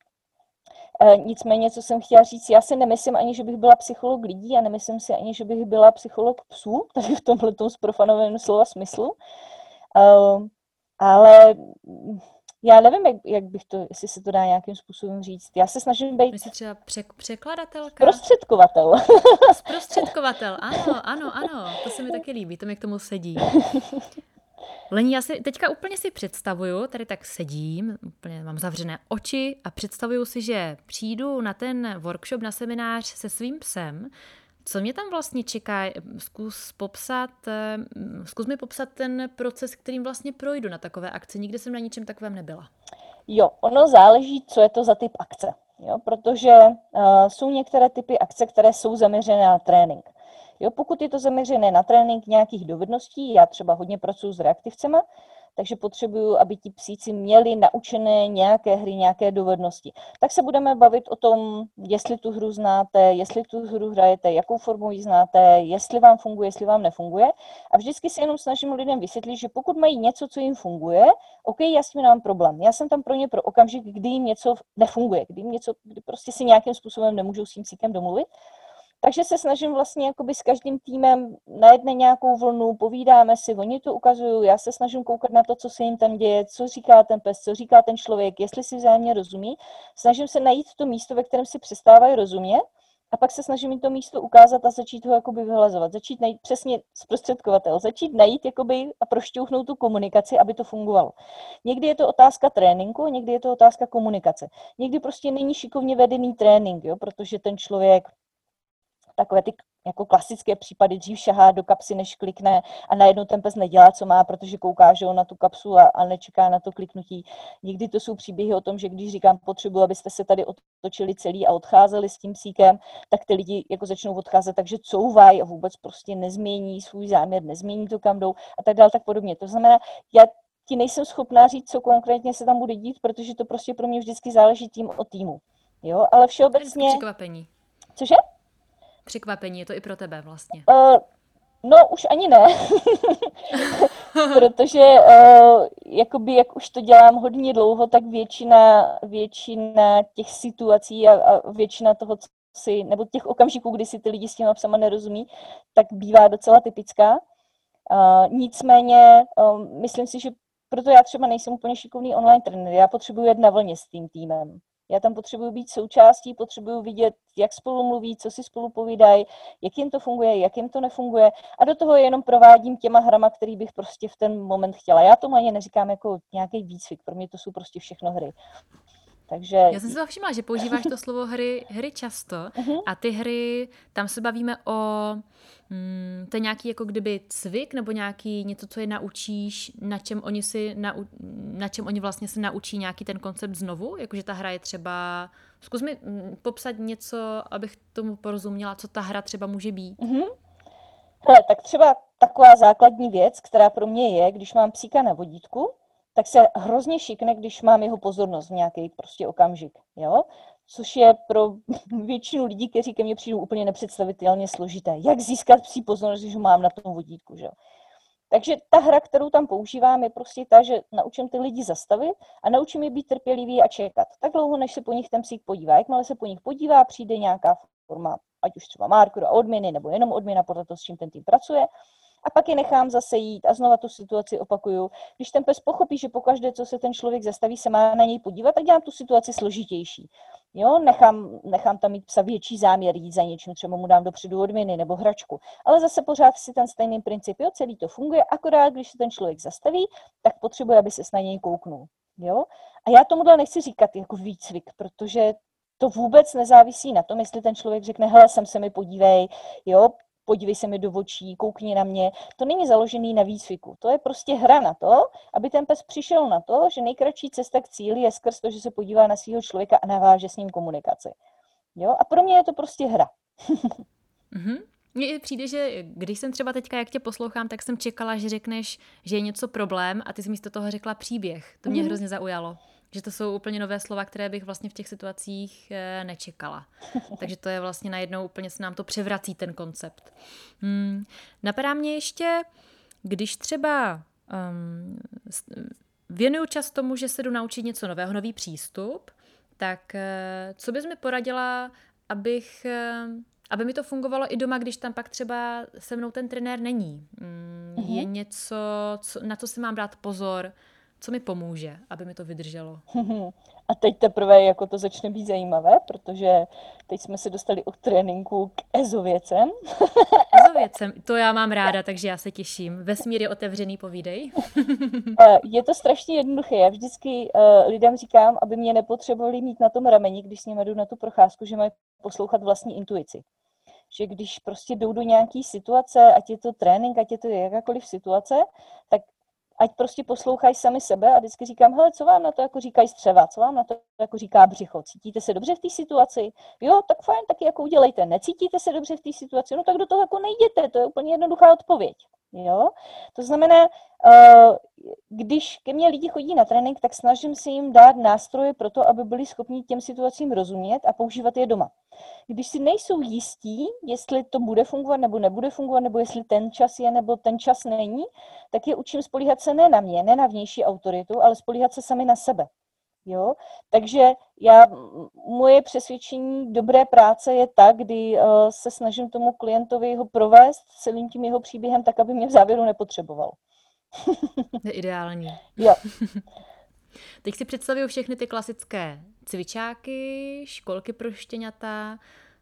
Nicméně, co jsem chtěla říct, já si nemyslím ani, že bych byla psycholog lidí a nemyslím si ani, že bych byla psycholog psů, [laughs] tady v tomhle zprofanovaném slova smyslu. Ale já nevím, jak, jak bych to, jestli se to dá nějakým způsobem říct. Já se snažím být... Jsi třeba přek, překladatelka? Prostředkovatel. Prostředkovatel, ano, ano, ano. To se mi taky líbí, to mi k tomu sedí. [laughs] Lení, já si teďka úplně si představuju, tady tak sedím, úplně mám zavřené oči a představuju si, že přijdu na ten workshop, na seminář se svým psem, co mě tam vlastně čeká? Zkus popsat, eh, zkus mi popsat ten proces, kterým vlastně projdu na takové akci. Nikdy jsem na ničem takovém nebyla. Jo, ono záleží, co je to za typ akce. Jo, protože uh, jsou některé typy akce, které jsou zaměřené na trénink. Jo, pokud je to zaměřené na trénink nějakých dovedností, já třeba hodně pracuji s reaktivcema, takže potřebuju, aby ti psíci měli naučené nějaké hry, nějaké dovednosti. Tak se budeme bavit o tom, jestli tu hru znáte, jestli tu hru hrajete, jakou formu ji znáte, jestli vám funguje, jestli vám nefunguje. A vždycky se jenom snažím lidem vysvětlit, že pokud mají něco, co jim funguje, OK, já s tím mám problém. Já jsem tam pro ně pro okamžik, kdy jim něco nefunguje, kdy jim něco, kdy prostě si nějakým způsobem nemůžou s tím psíkem domluvit. Takže se snažím vlastně jakoby s každým týmem najedne nějakou vlnu, povídáme si, oni to ukazují, já se snažím koukat na to, co se jim tam děje, co říká ten pes, co říká ten člověk, jestli si vzájemně rozumí. Snažím se najít to místo, ve kterém si přestávají rozumět a pak se snažím jim to místo ukázat a začít ho jakoby vyhlazovat. Začít najít přesně zprostředkovatel, začít najít jakoby a prošťouchnout tu komunikaci, aby to fungovalo. Někdy je to otázka tréninku, někdy je to otázka komunikace. Někdy prostě není šikovně vedený trénink, jo, protože ten člověk takové ty jako klasické případy, dřív šahá do kapsy, než klikne a najednou ten pes nedělá, co má, protože kouká že on na tu kapsu a, a nečeká na to kliknutí. Někdy to jsou příběhy o tom, že když říkám, potřebuji, abyste se tady otočili celý a odcházeli s tím psíkem, tak ty lidi jako začnou odcházet, takže couvají a vůbec prostě nezmění svůj záměr, nezmění to, kam jdou a tak dále, tak podobně. To znamená, já ti nejsem schopná říct, co konkrétně se tam bude dít, protože to prostě pro mě vždycky záleží tým o týmu. Jo, ale všeobecně... Překvapení. Cože? Překvapení, je to i pro tebe vlastně. Uh, no, už ani ne. [laughs] Protože uh, jakoby, jak už to dělám hodně dlouho, tak většina, většina těch situací a, a většina toho, co si, nebo těch okamžiků, kdy si ty lidi s těma psama nerozumí, tak bývá docela typická. Uh, nicméně, uh, myslím si, že proto já třeba nejsem úplně šikovný online trenér, já potřebuji jet na vlně s tím týmem. Já tam potřebuji být součástí, potřebuji vidět, jak spolu mluví, co si spolu povídají, jak jim to funguje, jak jim to nefunguje. A do toho jenom provádím těma hrama, který bych prostě v ten moment chtěla. Já tomu ani neříkám jako nějaký výcvik, pro mě to jsou prostě všechno hry. Takže... Já jsem si to všimla, že používáš to slovo hry, hry často uh-huh. a ty hry, tam se bavíme o, hmm, to je nějaký jako kdyby cvik nebo nějaký něco, co je naučíš, na čem oni si, nau, na čem oni vlastně se naučí nějaký ten koncept znovu, jakože ta hra je třeba, zkus mi hm, popsat něco, abych tomu porozuměla, co ta hra třeba může být. Uh-huh. Hele, tak třeba taková základní věc, která pro mě je, když mám psíka na vodítku, tak se hrozně šikne, když mám jeho pozornost v nějaký prostě okamžik, jo? Což je pro [laughs] většinu lidí, kteří ke mně přijdou úplně nepředstavitelně složité. Jak získat psí pozornost, když ho mám na tom vodítku, že? Takže ta hra, kterou tam používám, je prostě ta, že naučím ty lidi zastavit a naučím je být trpělivý a čekat. Tak dlouho, než se po nich ten psík podívá. Jakmile se po nich podívá, přijde nějaká forma, ať už třeba markeru a odměny, nebo jenom odměna podle toho, s čím ten tým pracuje A pak je nechám zase jít a znova tu situaci opakuju. Když ten pes pochopí, že pokaždé, co se ten člověk zastaví, se má na něj podívat, tak dělám tu situaci složitější. Jo, nechám, nechám tam mít psa větší záměr jít za něčím, třeba mu dám dopředu odměny nebo hračku. Ale zase pořád si ten stejný princip, jo, celý to funguje, akorát když se ten člověk zastaví, tak potřebuje, aby se na něj kouknul. Jo? A já tomuhle nechci říkat jako výcvik, protože to vůbec nezávisí na tom, jestli ten člověk řekne, hele, sem se mi podívej, jo, podívej se mi do očí, koukni na mě. To není založený na výcviku. To je prostě hra na to, aby ten pes přišel na to, že nejkratší cesta k cíli je skrz to, že se podívá na svého člověka a naváže s ním komunikaci. Jo? A pro mě je to prostě hra. mm-hmm. [laughs] Mně přijde, že když jsem třeba teďka, jak tě poslouchám, tak jsem čekala, že řekneš, že je něco problém a ty jsi místo toho řekla příběh. To mě mm-hmm. hrozně zaujalo. Že to jsou úplně nové slova, které bych vlastně v těch situacích eh, nečekala. [laughs] Takže to je vlastně najednou úplně se nám to převrací ten koncept. Hmm. Napadá mě ještě, když třeba um, věnuju čas tomu, že se jdu naučit něco nového, nový přístup, tak uh, co bys mi poradila, abych uh, aby mi to fungovalo i doma, když tam pak třeba se mnou ten trenér není. Mm, uh-huh. Je něco, co, na co si mám dát pozor, co mi pomůže, aby mi to vydrželo. [laughs] A teď teprve jako to začne být zajímavé, protože teď jsme se dostali od tréninku k ezověcem. [laughs] ezověcem, to já mám ráda, takže já se těším. Vesmír je otevřený, povídej. [laughs] Eh, je to strašně jednoduché. Já vždycky uh, lidem říkám, aby mě nepotřebovali mít na tom rameni, když s nimi jdu na tu procházku, že mají poslouchat vlastní intuici že když prostě jdou do nějaký situace, ať je to trénink, ať je to jakákoliv situace, tak ať prostě poslouchají sami sebe a vždycky říkám, hele, co vám na to jako říkají střeva, co vám na to jako říká břicho, cítíte se dobře v té situaci? Jo, tak fajn, taky jako udělejte. Necítíte se dobře v té situaci? No tak do toho jako nejděte, to je úplně jednoduchá odpověď. Jo? To znamená, eh, když ke mně lidi chodí na trénink, tak snažím se jim dát nástroje pro to, aby byli schopni těm situacím rozumět a používat je doma. Když si nejsou jistí, jestli to bude fungovat nebo nebude fungovat, nebo jestli ten čas je nebo ten čas není, tak je učím spolíhat se ne na mě, ne na vnější autoritu, ale spolíhat se sami na sebe. Jo? Takže já, moje přesvědčení dobré práce je tak, kdy uh, se snažím tomu klientovi ho provést celým tím jeho příběhem tak, aby mě v závěru nepotřeboval. je ideální. Jo. [laughs] Teď si představuju všechny ty klasické cvičáky, školky pro štěňata,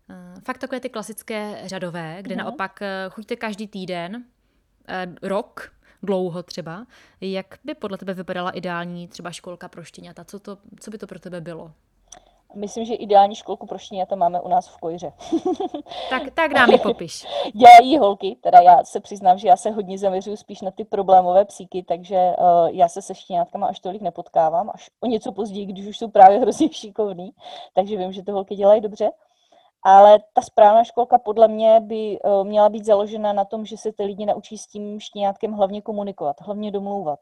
uh, fakt takové ty klasické řadové, kde uh-huh. naopak uh, choďte každý týden, uh, rok, dlouho třeba. Jak by podle tebe vypadala ideální třeba školka pro štěňata? Co, to, co by to pro tebe bylo? Myslím, že ideální školku pro štěňata máme u nás v Kojře. [laughs] tak, tak nám ji popiš. [laughs] Dělají holky, teda já se přiznám, že já se hodně zaměřuju spíš na ty problémové psíky, takže uh, já se se štěňátkama až tolik nepotkávám, až o něco později, když už jsou právě hrozně šikovný, takže vím, že ty holky dělají dobře. Ale ta správná školka podle mě by uh, měla být založena na tom, že se ty lidi naučí s tím štěňátkem hlavně komunikovat, hlavně domlouvat.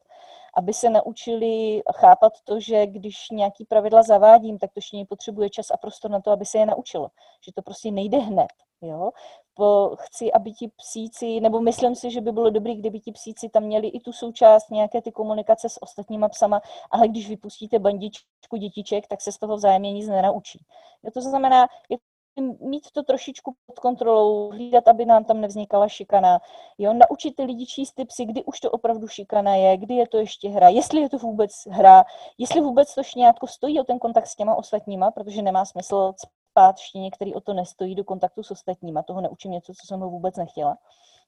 Aby se naučili chápat to, že když nějaký pravidla zavádím, tak to štění potřebuje čas a prostor na to, aby se je naučilo. Že to prostě nejde hned. Jo? Po, chci, aby ti psíci, nebo myslím si, že by bylo dobré, kdyby ti psíci tam měli i tu součást nějaké ty komunikace s ostatníma psama, ale když vypustíte bandičku dětiček, tak se z toho vzájemně nic nenaučí. Jo, to znamená, je mít to trošičku pod kontrolou, hlídat, aby nám tam nevznikala šikana, jo, naučit ty lidi číst ty psy, kdy už to opravdu šikana je, kdy je to ještě hra, jestli je to vůbec hra, jestli vůbec to štěňátko stojí o ten kontakt s těma ostatníma, protože nemá smysl spát štěně, který o to nestojí do kontaktu s ostatníma, toho neučím něco, co jsem ho vůbec nechtěla.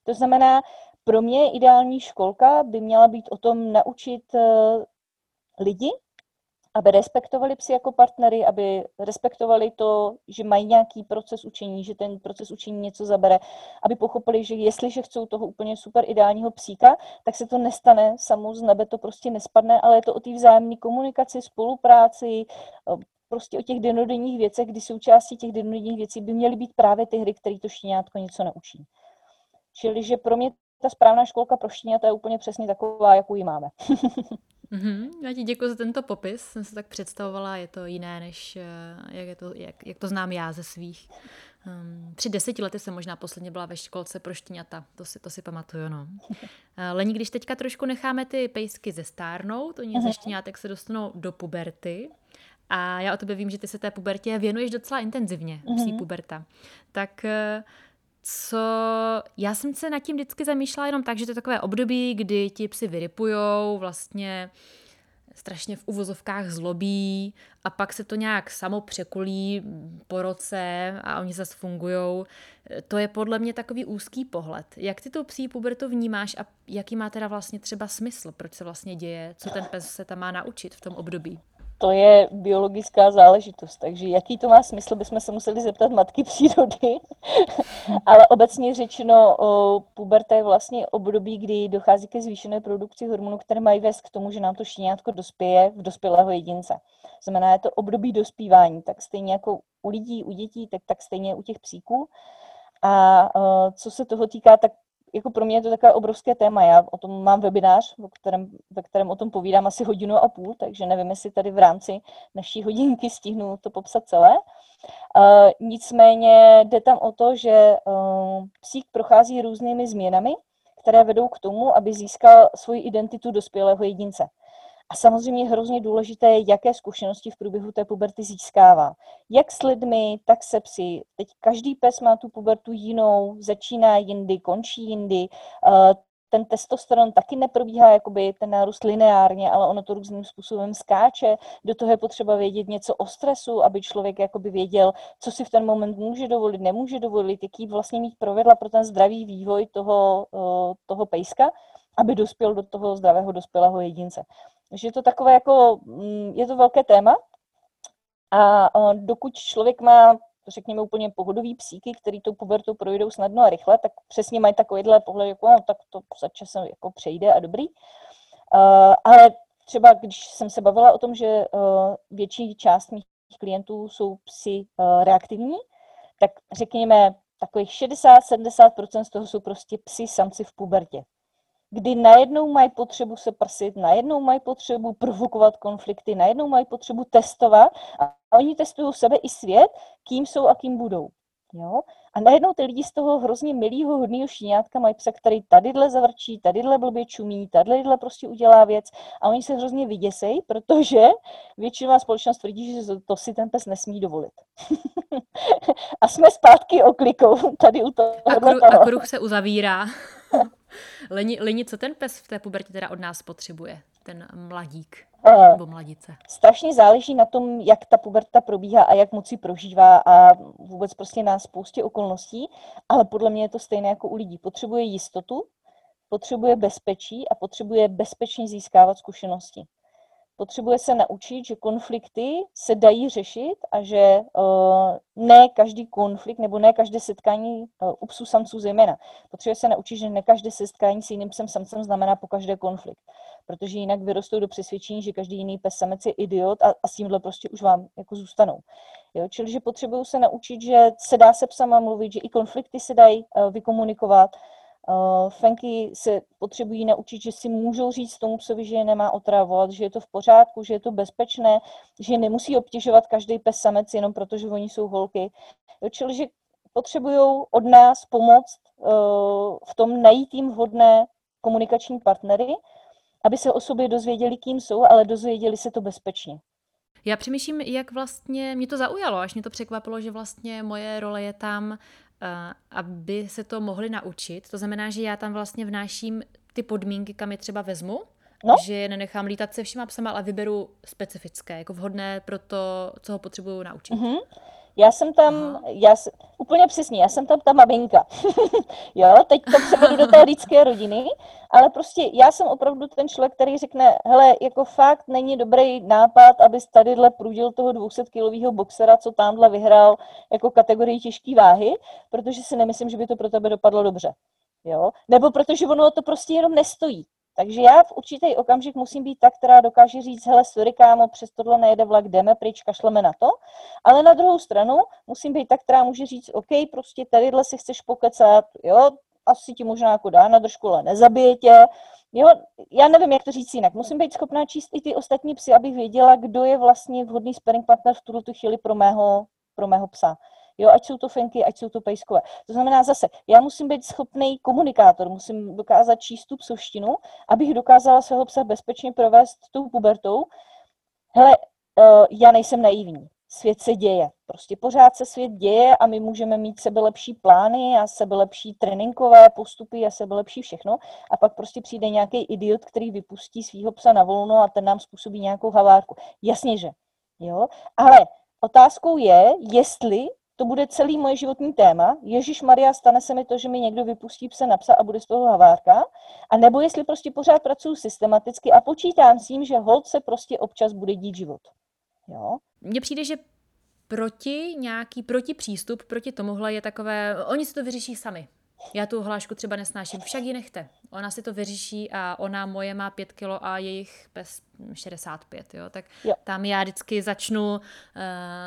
To znamená, pro mě ideální školka by měla být o tom naučit uh, lidi, aby respektovali psy jako partnery, aby respektovali to, že mají nějaký proces učení, že ten proces učení něco zabere, aby pochopili, že jestliže chcou toho úplně super ideálního psíka, tak se to nestane samo z nebe, to prostě nespadne, ale je to o té vzájemné komunikaci, spolupráci, prostě o těch denodenních věcech, kdy součástí těch denodenních věcí by měly být právě ty hry, které to štěňátko něco naučí. Čili, že pro mě ta správná školka pro štěňata je úplně přesně taková, jakou ji máme. [laughs] Mm-hmm. Já ti děkuji za tento popis. Jsem se tak představovala, je to jiné, než eh, jak, je to, jak, jak to znám já ze svých. Um, při deseti lety jsem možná posledně byla ve školce pro štěňata, to si, to si pamatuju, no. Eh, Lení, když teďka trošku necháme ty pejsky zestárnout, oni ze mhm. štěňátek se dostanou do puberty, a já o tobě vím, že ty se té pubertě věnuješ docela intenzivně, psí mm-hmm. puberta. Tak uh, co já jsem se nad tím vždycky zamýšlela jenom tak, že to je takové období, kdy ti psi vyrypujou, vlastně strašně v uvozovkách zlobí a pak se to nějak samo překulí po roce a oni zase fungují. To je podle mě takový úzký pohled. Jak ty tu psí pubertu vnímáš a jaký má teda vlastně třeba smysl, proč se vlastně děje, co ten pes se tam má naučit v tom období? To je biologická záležitost. Takže jaký to má smysl, bychom se museli zeptat matky [laughs] přírody. Ale obecně řečeno, puberta je vlastně období, kdy dochází ke zvýšené produkci hormonů, které mají vést k tomu, že nám to štěňátko dospěje v dospělého jedince. Znamená, je to období dospívání, tak stejně jako u lidí, u dětí, tak, tak stejně u těch psíků. A co se toho týká, tak jako pro mě je to takové obrovské téma. Já o tom mám webinář, o kterém, ve kterém o tom povídám asi hodinu a půl, takže nevím, jestli tady v rámci naší hodinky stihnu to popsat celé. Uh, nicméně jde tam o to, že uh, psík prochází různými změnami, které vedou k tomu, aby získal svoji identitu dospělého jedince. A samozřejmě je hrozně důležité, jaké zkušenosti v průběhu té puberty získává. Jak s lidmi, tak se psy. Teď každý pes má tu pubertu jinou, začíná jindy, končí jindy. Eh, ten testosteron taky neprobíhá jakoby ten nárůst lineárně, ale ono to různým způsobem skáče. Do toho je potřeba vědět něco o stresu, aby člověk jakoby věděl, co si v ten moment může dovolit, nemůže dovolit, jaký vlastně mít provedla pro ten zdravý vývoj toho, eh, toho pejska, aby dospěl do toho zdravého dospělého jedince. Takže je to takové jako, mm, je to velké téma a dokud člověk má řekněme úplně pohodový psíky, který tou pubertou projdou snadno a rychle, tak přesně mají takovýhle pohled, jako no, tak to za časem jako přejde a dobrý. Ale třeba když jsem se bavila o tom, že uh, větší část mých klientů jsou psy uh, reaktivní, tak řekněme takových 60-70% z toho jsou prostě psy samci v pubertě kdy najednou mají potřebu se prsit, najednou mají potřebu provokovat konflikty, najednou mají potřebu testovat a oni testují sebe i svět, kým jsou a kým budou. Jo? A najednou ty lidi z toho hrozně milýho, hodného šíňátka mají psa, který tadyhle zavrčí, tadyhle blbě čumí, tadyhle prostě udělá věc a oni se hrozně vyděsejí, protože většinová společnost tvrdí, že to si ten pes nesmí dovolit. [laughs] a jsme zpátky oklikou tady u toho. A, kruh, a kruh se uzavírá. [laughs] Leni, Leni, co ten pes v té pubertě teda od nás potřebuje? Ten mladík uh, nebo mladice? Strašně záleží na tom, jak ta puberta probíhá a jak moc si prožívá a vůbec prostě na spoustě okolností, ale podle mě je to stejné jako u lidí. Potřebuje jistotu, potřebuje bezpečí a potřebuje bezpečně získávat zkušenosti potřebuje se naučit, že konflikty se dají řešit a že uh, ne každý konflikt nebo ne každé setkání uh, u psů samců zejména. Potřebuje se naučit, že ne každé setkání s jiným psem samcem znamená po každé konflikt. Protože jinak vyrostou do přesvědčení, že každý jiný pes samec je idiot a, a s tímhle prostě už vám jako zůstanou. Jo? Čili, že potřebují se naučit, že se dá se psama mluvit, že i konflikty se dají uh, vykomunikovat, Fenky se potřebují naučit, že si můžou říct tomu psovi, že je nemá otravovat, že je to v pořádku, že je to bezpečné, že nemusí obtěžovat každý pes samec jenom proto, že oni jsou holky. Čili, že potřebují od nás pomoc uh, v tom najít jim vhodné komunikační partnery, aby se o sobě dozvěděli, kým jsou, ale dozvěděli se to bezpečně. Já přemýšlím, jak vlastně mě to zaujalo, až mě to překvapilo, že vlastně moje role je tam aby se to mohli naučit. To znamená, že já tam vlastně vnáším ty podmínky, kam je třeba vezmu, no? že je nenechám lítat se všema psama, ale vyberu specifické, jako vhodné pro to, co ho potřebuju naučit. Mm-hmm. Já jsem tam, já, úplně přesně, já jsem tam ta maminka. [laughs] jo, teď to převedu do té lidské rodiny, ale prostě já jsem opravdu ten člověk, který řekne, hele, jako fakt není dobrý nápad, abys tadyhle prudil toho 200 kilového boxera, co tamhle vyhrál jako kategorii těžké váhy, protože si nemyslím, že by to pro tebe dopadlo dobře. Jo? Nebo protože ono to prostě jenom nestojí. Takže já v určitý okamžik musím být ta, která dokáže říct, hele, sorry kámo, přes tohle nejede vlak, jdeme pryč, kašleme na to. Ale na druhou stranu musím být ta, která může říct, OK, prostě tadyhle si chceš pokecat, jo, asi ti možná jako dá na držku, ale nezabije tě. Jo, já nevím, jak to říct jinak. Musím být schopná číst i ty ostatní psy, abych věděla, kdo je vlastně vhodný sparring partner v tuto chvíli pro mého, pro mého psa. Jo, ať jsou to fenky, ať jsou to pejskové. To znamená zase, já musím být schopný komunikátor, musím dokázat číst tu psovštinu, abych dokázala svého psa bezpečně provést tou pubertou. Hele, uh, já nejsem naivní. svět se děje. Prostě pořád se svět děje a my můžeme mít sebe lepší plány a sebe lepší tréninkové postupy a sebe lepší všechno. A pak prostě přijde nějaký idiot, který vypustí svého psa na volno a ten nám způsobí nějakou havárku. Jasně, že. Jo? Ale otázkou je, jestli to bude celý moje životní téma. Ježíš Maria, stane se mi to, že mi někdo vypustí psa na psa a bude z toho havárka. A nebo jestli prostě pořád pracuji systematicky a počítám s tím, že hold se prostě občas bude dít život. Jo? Mně přijde, že proti nějaký proti přístup proti tomuhle je takové, oni si to vyřeší sami. Já tu hlášku třeba nesnáším, však ji nechte. Ona si to vyřeší a ona moje má 5 kilo a jejich bez 65, jo. Tak jo. tam já vždycky začnu uh,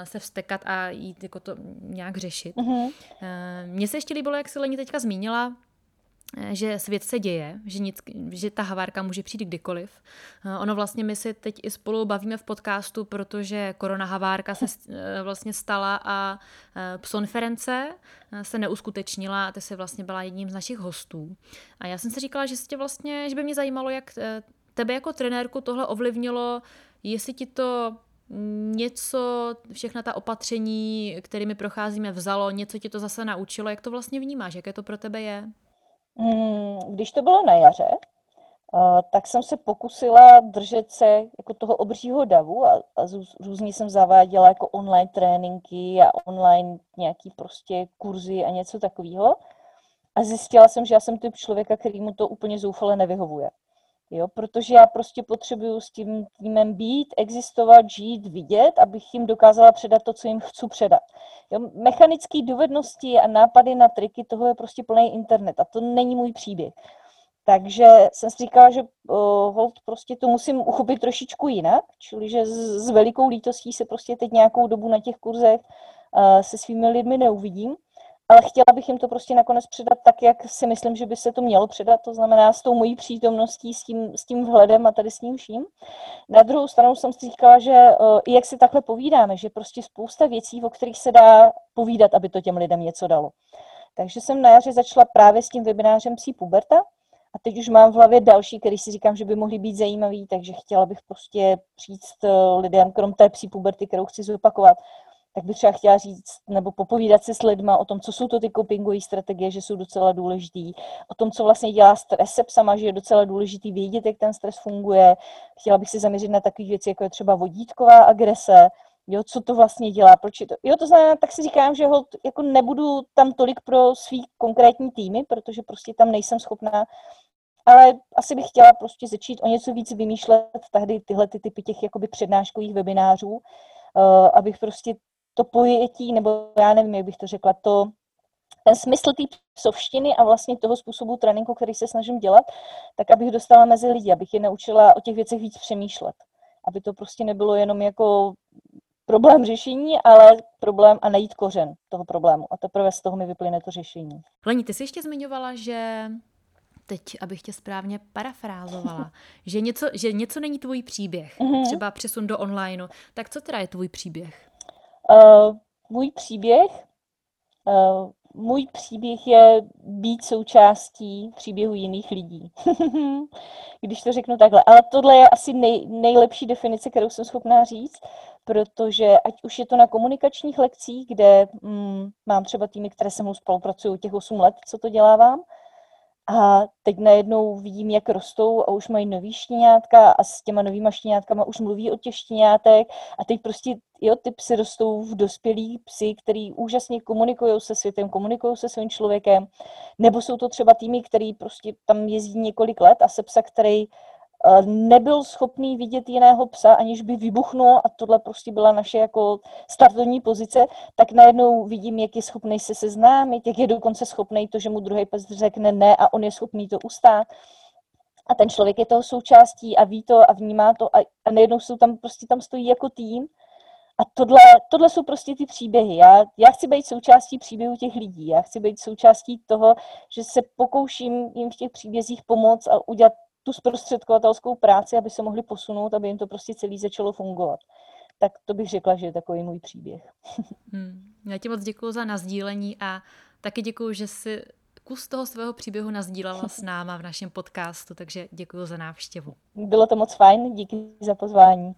se vstekat a jít jako to nějak řešit. Uh-huh. Uh, mně se ještě líbilo, jak se Lení teďka zmínila, že svět se děje, že, nic, že ta havárka může přijít kdykoliv. Eh, ono vlastně my si teď i spolu bavíme v podcastu, protože korona havárka se eh, vlastně stala a psonference se neuskutečnila a ty se vlastně byla jedním z našich hostů. A já jsem si říkala, že, tě vlastně, že by mě zajímalo, jak tebe jako trenérku tohle ovlivnilo, jestli ti to něco, všechna ta opatření, kterými procházíme, vzalo, něco ti to zase naučilo, jak to vlastně vnímáš, jaké to pro tebe je? Mm, když to bylo na jaře, tak jsem se pokusila držet se jako toho obřího davu a, a různě jsem zaváděla jako online tréninky a online nějaký prostě kurzy a něco takového. A zjistila jsem, že já jsem typ člověka, který mu to úplně zoufale nevyhovuje. Jo, protože já prostě potřebuju s tím týmem být, existovat, žít, vidět, abych jim dokázala předat to, co jim chci předat. Jo, mechanické dovednosti a nápady na triky, toho je prostě plný internet a to není můj příběh. Takže jsem si říkala, že uh, hold, prostě to musím uchopit trošičku jinak, čili že s, s velikou lítostí se prostě teď nějakou dobu na těch kurzech uh, se svými lidmi neuvidím, ale chtěla bych jim to prostě nakonec předat tak, jak si myslím, že by se to mělo předat, to znamená s tou mojí přítomností, s tím, s tím vhledem a tady s tím vším. Na druhou stranu jsem si říkala, že uh, i jak si takhle povídáme, že prostě spousta věcí, o kterých se dá povídat, aby to těm lidem něco dalo. Takže jsem na jaře začala právě s tím webinářem Psí puberta, a teď už mám v hlavě další, který si říkám, že by mohly být zajímavý, takže chtěla bych prostě říct eh, lidem, krom té psí puberty, kterou chci zopakovat, tak bych třeba chtěla říct, nebo popovídat se s lidma o tom, co jsou to ty copingové strategie, že jsou docela důležitý, o tom, co vlastně dělá stres se psama, že je docela důležitý vědět, jak ten stres funguje. Chtěla bych se zaměřit na takové věci, jako je třeba vodítková agrese, jo, co to vlastně dělá, proč je to, jo, to znamená, tak si říkám, že hold, jako nebudu tam tolik pro svý konkrétní týmy, protože prostě tam nejsem schopná, ale asi bych chtěla prostě začít o něco víc vymýšlet tady tyhle ty typy těch jakoby přednáškových webinářů, uh, abych prostě to pojetí, nebo já nevím, jak bych to řekla, to, ten smysl té psovštiny a vlastně toho způsobu tréninku, který se snažím dělat, tak abych dostala mezi lidi, abych je naučila o těch věcech víc přemýšlet. Aby to prostě nebylo jenom jako problém řešení, ale problém a najít kořen toho problému. A teprve z toho mi vyplyne to řešení. Lení, ty jsi ještě zmiňovala, že teď, abych tě správně parafrázovala, že něco, že něco není tvůj příběh, mm-hmm. třeba přesun do onlineu. Tak co teda je tvůj příběh? Uh, můj příběh, uh, můj příběh je být součástí příběhu jiných lidí. [laughs] Když to řeknu takhle. Ale tohle je asi nej, nejlepší definice, kterou jsem schopná říct, protože ať už je to na komunikačních lekcích, kde mm, mám třeba týmy, které se mnou spolupracují těch 8 let, co to dělávám, a teď najednou vidím, jak rostou a už mají nový štěňátka a s těma novýma štěňátkama už mluví o těch štěňátek a teď prostě, jo, ty psy rostou v dospělí psy, který úžasně komunikují se světem, komunikují se svým člověkem, nebo jsou to třeba týmy, který prostě tam jezdí několik let a se psa, který nebyl schopný vidět jiného psa, aniž by vybuchnul a tohle prostě byla naše jako startovní pozice, tak najednou vidím, jak je schopný se seznámit, jak je dokonce schopný to, že mu druhý pes řekne ne a on je schopný to ustát. A ten člověk je toho součástí a ví to a vnímá to a, a najednou jsou tam, prostě tam stojí jako tým. A tohle, tohle jsou prostě ty příběhy. Já, já chci být součástí příběhu těch lidí. Já chci být součástí toho, že se pokouším jim v těch příbězích pomoct a udělat tu zprostředkovatelskou práci, aby se mohli posunout, aby jim to prostě celý začalo fungovat. Tak to bych řekla, že je takový můj příběh. [laughs] Hmm. Já ti moc děkuji za nazdílení a taky děkuji, že jsi kus toho svého příběhu nazdílela s [laughs] náma v našem podcastu, takže děkuji za návštěvu. Bylo to moc fajn, díky za pozvání.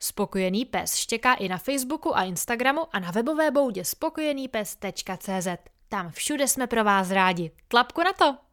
Spokojený pes štěká i na Facebooku a Instagramu a na webové boudě spokojenýpes.cz. Tam všude jsme pro vás rádi. Tlapku na to!